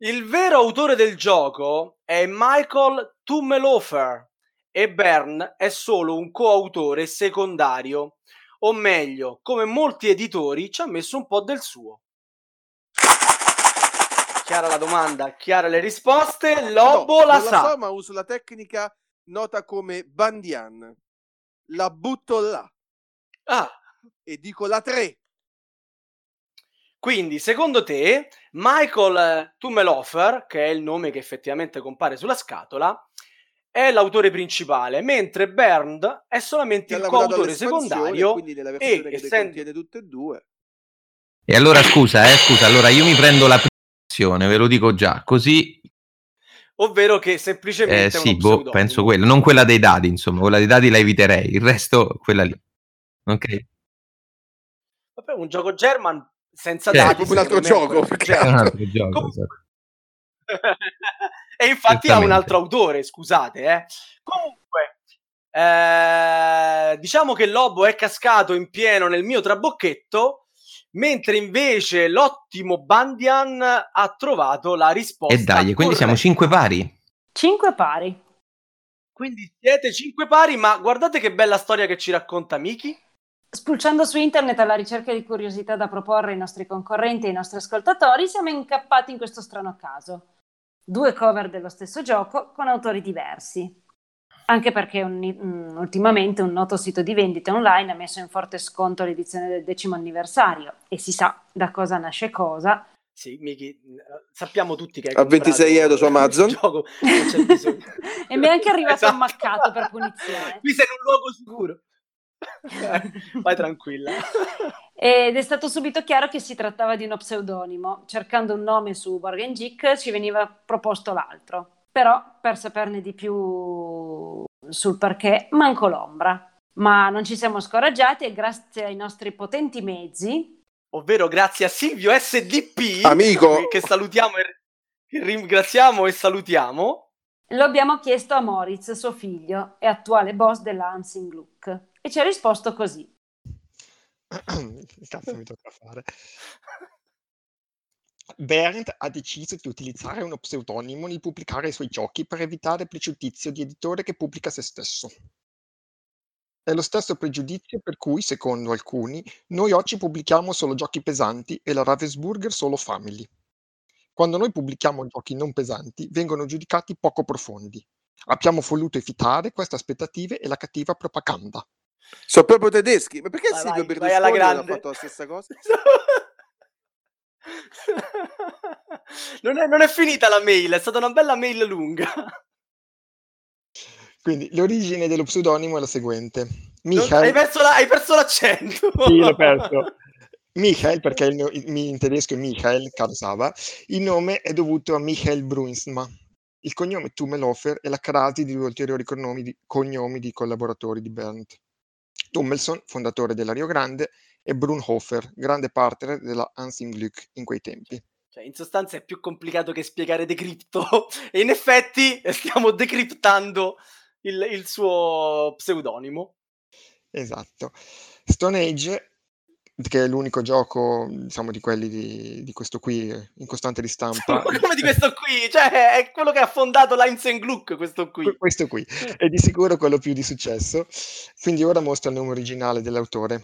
Il vero autore del gioco è Michael Tummelofer e Bern è solo un coautore secondario, o meglio, come molti editori, ci ha messo un po' del suo. Chiara la domanda, chiara le risposte, Lobo No, la sa. so, ma uso la tecnica nota come Bandian. La butto là Ah, e dico la 3. quindi secondo te Michael Tummelofer, che è il nome che effettivamente compare sulla scatola, è l'autore principale, mentre Bernd è solamente il coautore secondario quindi nella versione che essendo- contiene tutte e due. E allora scusa, eh, scusa, allora io mi prendo la prima ve lo dico già, così ovvero che semplicemente eh, è sì, boh, penso quella, non quella dei dadi, insomma, quella dei dadi la eviterei, il resto quella lì. Ok? Vabbè, un gioco German senza Certo. dati. Proprio un altro gioco, è perché- È un altro gioco, esatto. e infatti ha un altro autore, scusate. Eh. Comunque, eh, diciamo che Lobo è cascato in pieno nel mio trabocchetto, mentre invece l'ottimo Bandian ha trovato la risposta. E dai, quindi siamo. 5 pari. 5 pari. Quindi siete cinque pari, ma guardate che bella storia che ci racconta Miki. Spulciando su internet alla ricerca di curiosità da proporre ai nostri concorrenti e ai nostri ascoltatori, siamo incappati in questo strano caso. Due cover dello stesso gioco con autori diversi. Anche perché un- mm, ultimamente un noto sito di vendita online ha messo in forte sconto l'edizione del decimo anniversario e si sa da cosa nasce cosa. Sì, Miki, eh, sappiamo tutti che A 26 comprato euro su Amazon. gioco, e mi è anche arrivato Esatto. ammaccato per punizione. Qui sei in un luogo sicuro. Vai tranquilla. ed è stato subito chiaro che si trattava di uno pseudonimo. Cercando un nome su Borgen Geek ci veniva proposto l'altro. Però, per saperne di più sul perché, manco l'ombra. Ma non ci siamo scoraggiati e grazie ai nostri potenti mezzi, ovvero grazie a Silvio SDP, Amico. che salutiamo e che ringraziamo e salutiamo, lo abbiamo chiesto a Moritz, suo figlio e attuale boss della Hansing Look, e ci ha risposto così. Che cazzo mi tocca fare? Bernd ha deciso di utilizzare uno pseudonimo nel pubblicare i suoi giochi per evitare il pregiudizio di editore che pubblica se stesso. È lo stesso pregiudizio per cui, secondo alcuni, noi oggi pubblichiamo solo giochi pesanti e la Ravensburger solo Family. Quando noi pubblichiamo giochi non pesanti, vengono giudicati poco profondi. Abbiamo voluto evitare queste aspettative e la cattiva propaganda. Sono proprio tedeschi. Ma perché Vai, Silvio vai, vai alla Berlusconi non ha fatto la stessa cosa? non, è, non è finita la mail, è stata una bella mail lunga. Quindi l'origine dello pseudonimo è la seguente. Non- hai, Michael, perso la- hai perso l'accento. Sì, l'ho perso. Michael, perché il- in tedesco è Michael Karsava, il nome è dovuto a Michael Bruinsma. Il cognome Tummelhofer è la crasi di due ulteriori cognomi di, cognomi di collaboratori di Bernd. Tummelson, fondatore della Rio Grande, e Brunhofer, grande partner della Hansing Glück in quei tempi. Cioè, in sostanza è più complicato che spiegare decrypto e in effetti stiamo decriptando il, il suo pseudonimo. Esatto. Stone Age, che è l'unico gioco, diciamo, di quelli di, di questo qui eh, in costante ristampa. Ma come di questo qui? Cioè, è quello che ha fondato l'Heinz Gluck, questo qui. Que- Questo qui è di sicuro quello più di successo. Quindi ora mostra il nome originale dell'autore.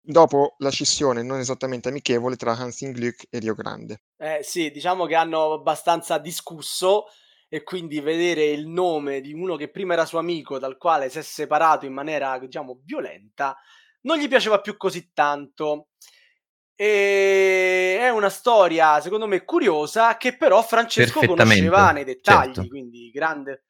Dopo la scissione non esattamente amichevole tra Hansing Glück e Rio Grande. Eh, sì, diciamo che hanno abbastanza discusso e quindi vedere il nome di uno che prima era suo amico, dal quale si è separato in maniera, diciamo, violenta, non gli piaceva più così tanto. E è una storia, secondo me, curiosa che però Francesco conosceva nei dettagli, certo. quindi grande.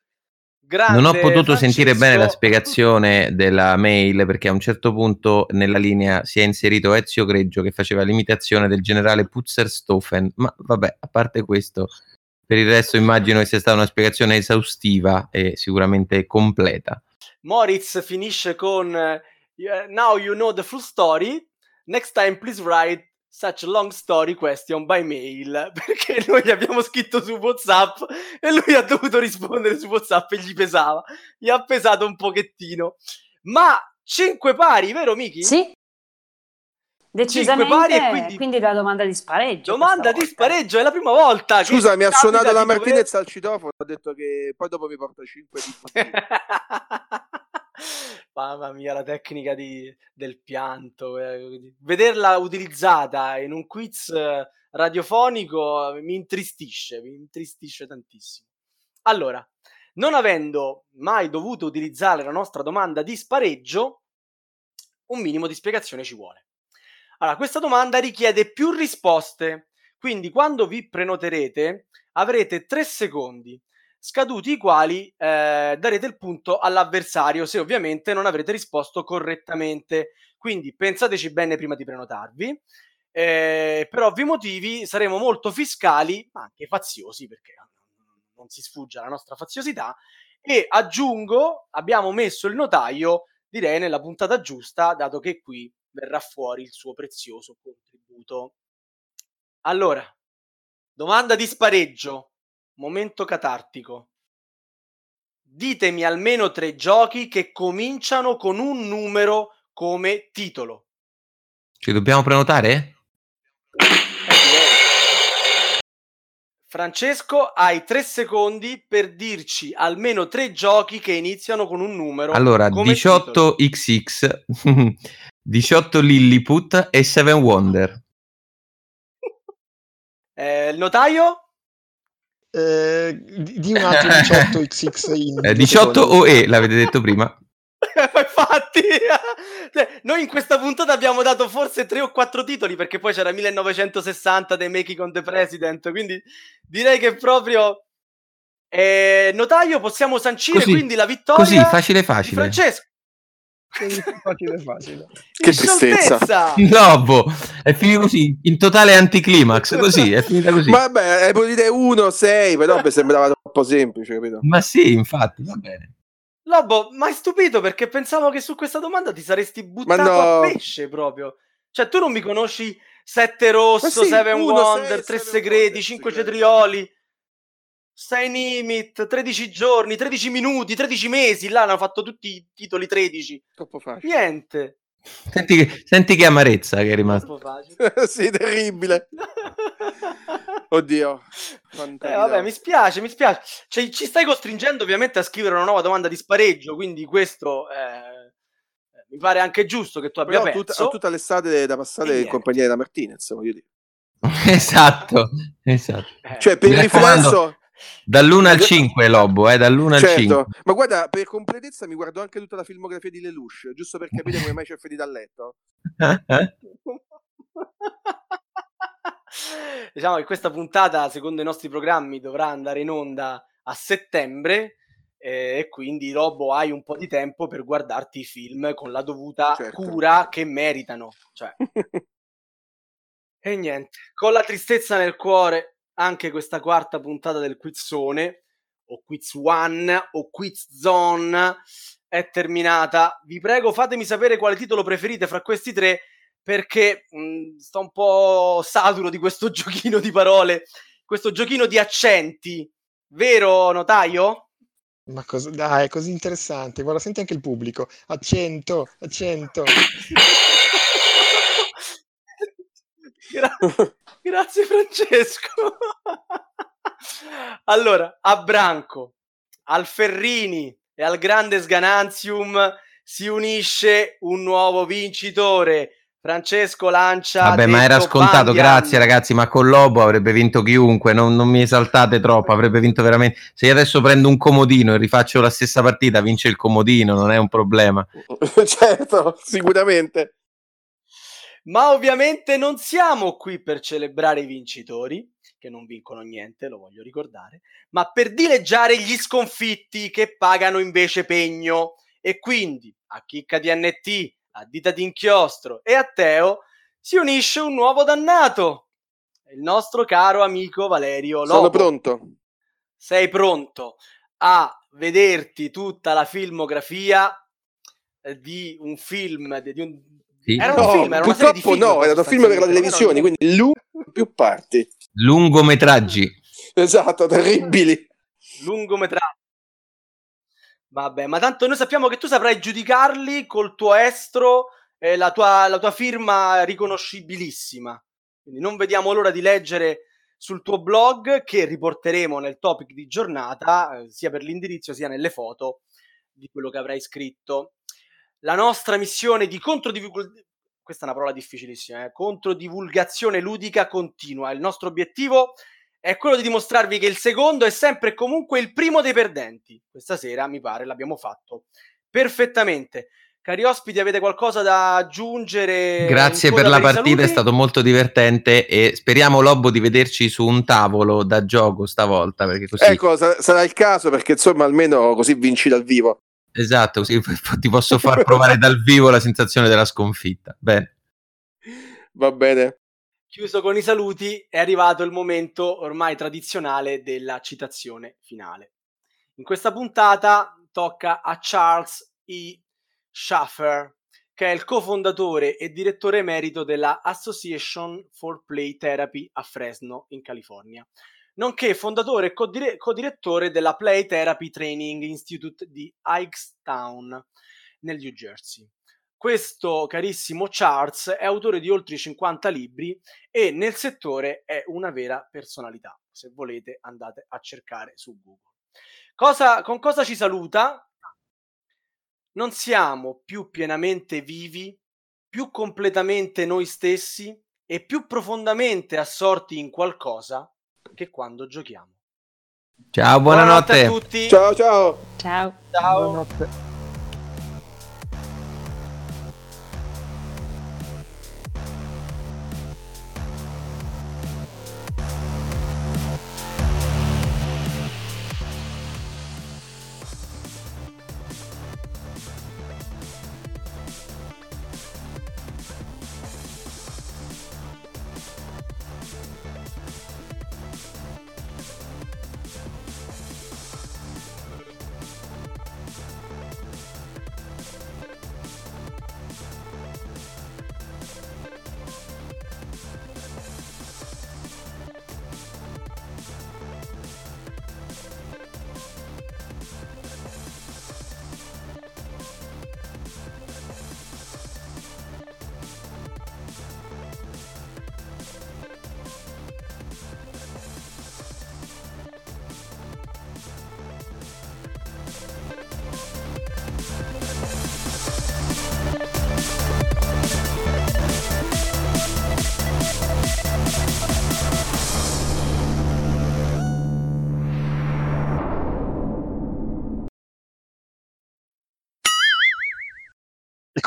grande Non ho potuto Francesco. sentire bene la spiegazione della mail perché a un certo punto nella linea si è inserito Ezio Greggio che faceva l'imitazione del generale Putzerstoffen, ma vabbè, a parte questo, per il resto immagino che sia stata una spiegazione esaustiva e sicuramente completa. Moritz finisce con Now you know the full story. Next time please write such a long story question by mail. Perché noi gli abbiamo scritto su WhatsApp e lui ha dovuto rispondere su WhatsApp e gli pesava. Gli ha pesato un pochettino. Ma cinque pari, vero Miki? Sì, decisamente, pari e quindi- quindi... la domanda di spareggio. Domanda di spareggio, è la prima volta. che Scusa, mi ha suonato la di dover- Martinez al citofono. Ha detto che poi dopo mi porta 5 di Mamma mia, la tecnica di- del pianto. eh, Vederla utilizzata in un quiz eh, radiofonico eh, mi intristisce, mi intristisce tantissimo. Allora, non avendo mai dovuto utilizzare la nostra domanda di spareggio, un minimo di spiegazione ci vuole. Allora, questa domanda richiede più risposte, quindi quando vi prenoterete avrete tre secondi scaduti i quali eh, darete il punto all'avversario se ovviamente non avrete risposto correttamente. Quindi pensateci bene prima di prenotarvi. Eh, per ovvi motivi saremo molto fiscali, ma anche faziosi, perché non si sfugge alla nostra faziosità. E aggiungo, abbiamo messo il notaio, direi, nella puntata giusta, dato che qui verrà fuori il suo prezioso contributo. Allora, domanda di spareggio, momento catartico. Ditemi almeno tre giochi che cominciano con un numero come titolo. Ci dobbiamo prenotare? Francesco, hai tre secondi per dirci almeno tre giochi che iniziano con un numero. Allora, come titolo. 18XX, 18 Lilliput e Seven Wonder. Eh, il notaio? Eh, di un altro 18XX in Eh, due 18 secondi. OE, l'avete detto prima. Infatti, cioè, noi in questa puntata abbiamo dato forse tre o quattro titoli perché poi c'era 1960 dei Making on the President. Quindi direi che proprio eh, notaio possiamo sancire Così, quindi la vittoria Così, facile facile. Francesco. Facile facile. Che tristezza. Lobo, è finito così, in totale anticlimax, così, è finita così. Vabbè, hai potuto dire 1, 6, però mi sembrava troppo semplice, capito? Ma sì, infatti, va bene. Lobo, ma è stupito perché pensavo che su questa domanda ti saresti buttato no. a pesce proprio. Cioè, tu non mi conosci Sette Rosso, sì, Seven uno, Wonder, sei, Tre Segreti, Cinque segreti. Cetrioli, Sei Nimit, 13 giorni, 13 minuti, 13 mesi. Là hanno fatto tutti i titoli 13. Troppo facile. Niente. Senti che, senti che amarezza che è rimasta. Troppo facile. sì, terribile. Oddio. Eh, vabbè, mi spiace, mi spiace. Cioè, ci stai costringendo ovviamente a scrivere una nuova domanda di spareggio, quindi questo eh, mi pare anche giusto che tu abbia Però perso. tutta, ho tutta l'estate da passare in compagnia della Martinez, voglio dire. esatto, esatto. Eh, Cioè, per raccomando, riflesso... Dall'1 al 5, Lobo, eh, dall'1 al 5. Certo, ma guarda, per completezza mi guardo anche tutta la filmografia di Lelouch, giusto per capire come mai c'è Freddy dal letto. diciamo che questa puntata, secondo i nostri programmi, dovrà andare in onda a settembre eh, e quindi Robo hai un po' di tempo per guardarti i film con la dovuta Certo. cura che meritano. Cioè. E niente, con la tristezza nel cuore, anche questa quarta puntata del Quizzone, o Quiz One, o Quiz Zone, è terminata. Vi prego, fatemi sapere quale titolo preferite fra questi tre, perché mh, sto un po' saturo di questo giochino di parole, questo giochino di accenti. Vero, notaio? Ma cosa, dai, è così interessante. Guarda, senti anche il pubblico. Accento, accento. Gra- grazie Francesco. allora, a Branco, al Ferrini e al grande Sgananzium si unisce un nuovo vincitore. Francesco lancia. Vabbè, ma era scontato, Bandian. grazie ragazzi, ma con Lobo avrebbe vinto chiunque, non, non mi esaltate troppo, avrebbe vinto veramente. Se io adesso prendo un comodino e rifaccio la stessa partita, vince il comodino, non è un problema. certo, sicuramente. Ma ovviamente non siamo qui per celebrare i vincitori, che non vincono niente, lo voglio ricordare, ma per dileggiare gli sconfitti che pagano invece pegno. E quindi a Chicca DNT, a Dita d'Inchiostro e a Teo si unisce un nuovo dannato, il nostro caro amico Valerio Lobo. Sono pronto. Sei pronto a vederti tutta la filmografia eh, di un film, di un, Sì. Era un No, film, era una serie di purtroppo film, no, era un film per la televisione, quindi lungo più parti. Lungometraggi. Esatto, terribili. lungometraggio. Vabbè, ma tanto noi sappiamo che tu saprai giudicarli col tuo estro e la tua, la tua firma riconoscibilissima. Quindi non vediamo l'ora di leggere sul tuo blog che riporteremo nel topic di giornata, eh, sia per l'indirizzo sia nelle foto di quello che avrai scritto. La nostra missione di controdivulgazione, questa è una parola difficilissima, eh? controdivulgazione ludica continua. Il nostro obiettivo è quello di dimostrarvi che il secondo è sempre e comunque il primo dei perdenti. Questa sera, mi pare, l'abbiamo fatto perfettamente. Cari ospiti, avete qualcosa da aggiungere? Grazie per la i partita, è stato molto divertente e speriamo Lobo di vederci su un tavolo da gioco stavolta, perché così Ecco, sa- sarà il caso perché insomma almeno così vinci dal vivo. Esatto, così ti posso far provare dal vivo la sensazione della sconfitta. Bene. Va bene. Chiuso con i saluti, è arrivato il momento ormai tradizionale della citazione finale. In questa puntata tocca a Charles E. Schaffer, che è il cofondatore e direttore emerito della Association for Play Therapy a Fresno, in California, nonché fondatore e codire- codirettore della Play Therapy Training Institute di Hightstown, nel New Jersey. Questo carissimo Charles è autore di oltre 50 libri e nel settore è una vera personalità. Se volete andate a cercare su Google. Cosa, con cosa ci saluta? Non siamo più pienamente vivi, più completamente noi stessi e più profondamente assorti in qualcosa che quando giochiamo. Ciao, buonanotte. a tutti. Ciao ciao. Ciao. Ciao. Buonanotte.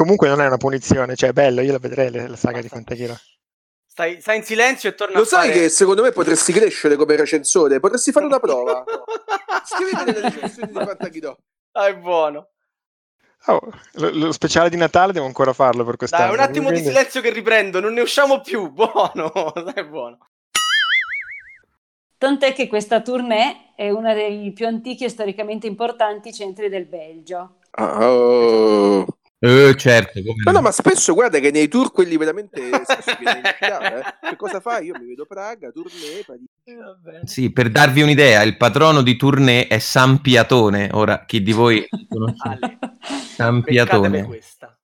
Comunque non è una punizione, cioè è bello, io la vedrei la, la saga di Basta. Fantachiro. Stai, stai in silenzio e torna Lo a sai fare... che secondo me potresti crescere come recensore? Potresti fare una prova. Scrivete nelle recensioni di Fantachiro. Ah, è buono. Oh, lo, lo speciale di Natale devo ancora farlo per quest'anno. Dai, un attimo di silenzio che riprendo, non ne usciamo più. Buono, dai, buono. Tant'è che questa tournée è uno dei più antichi e storicamente importanti centri del Belgio. Ah, oh. Eh, certo, come No, no. ma spesso guarda che nei tour quelli veramente eh. Che cosa fai? Io mi vedo Praga, tournée, bene. Sì, per darvi un'idea, il patrono di Tournée è San Piatone. Ora, chi di voi conosce Ale, San Piatone? questa.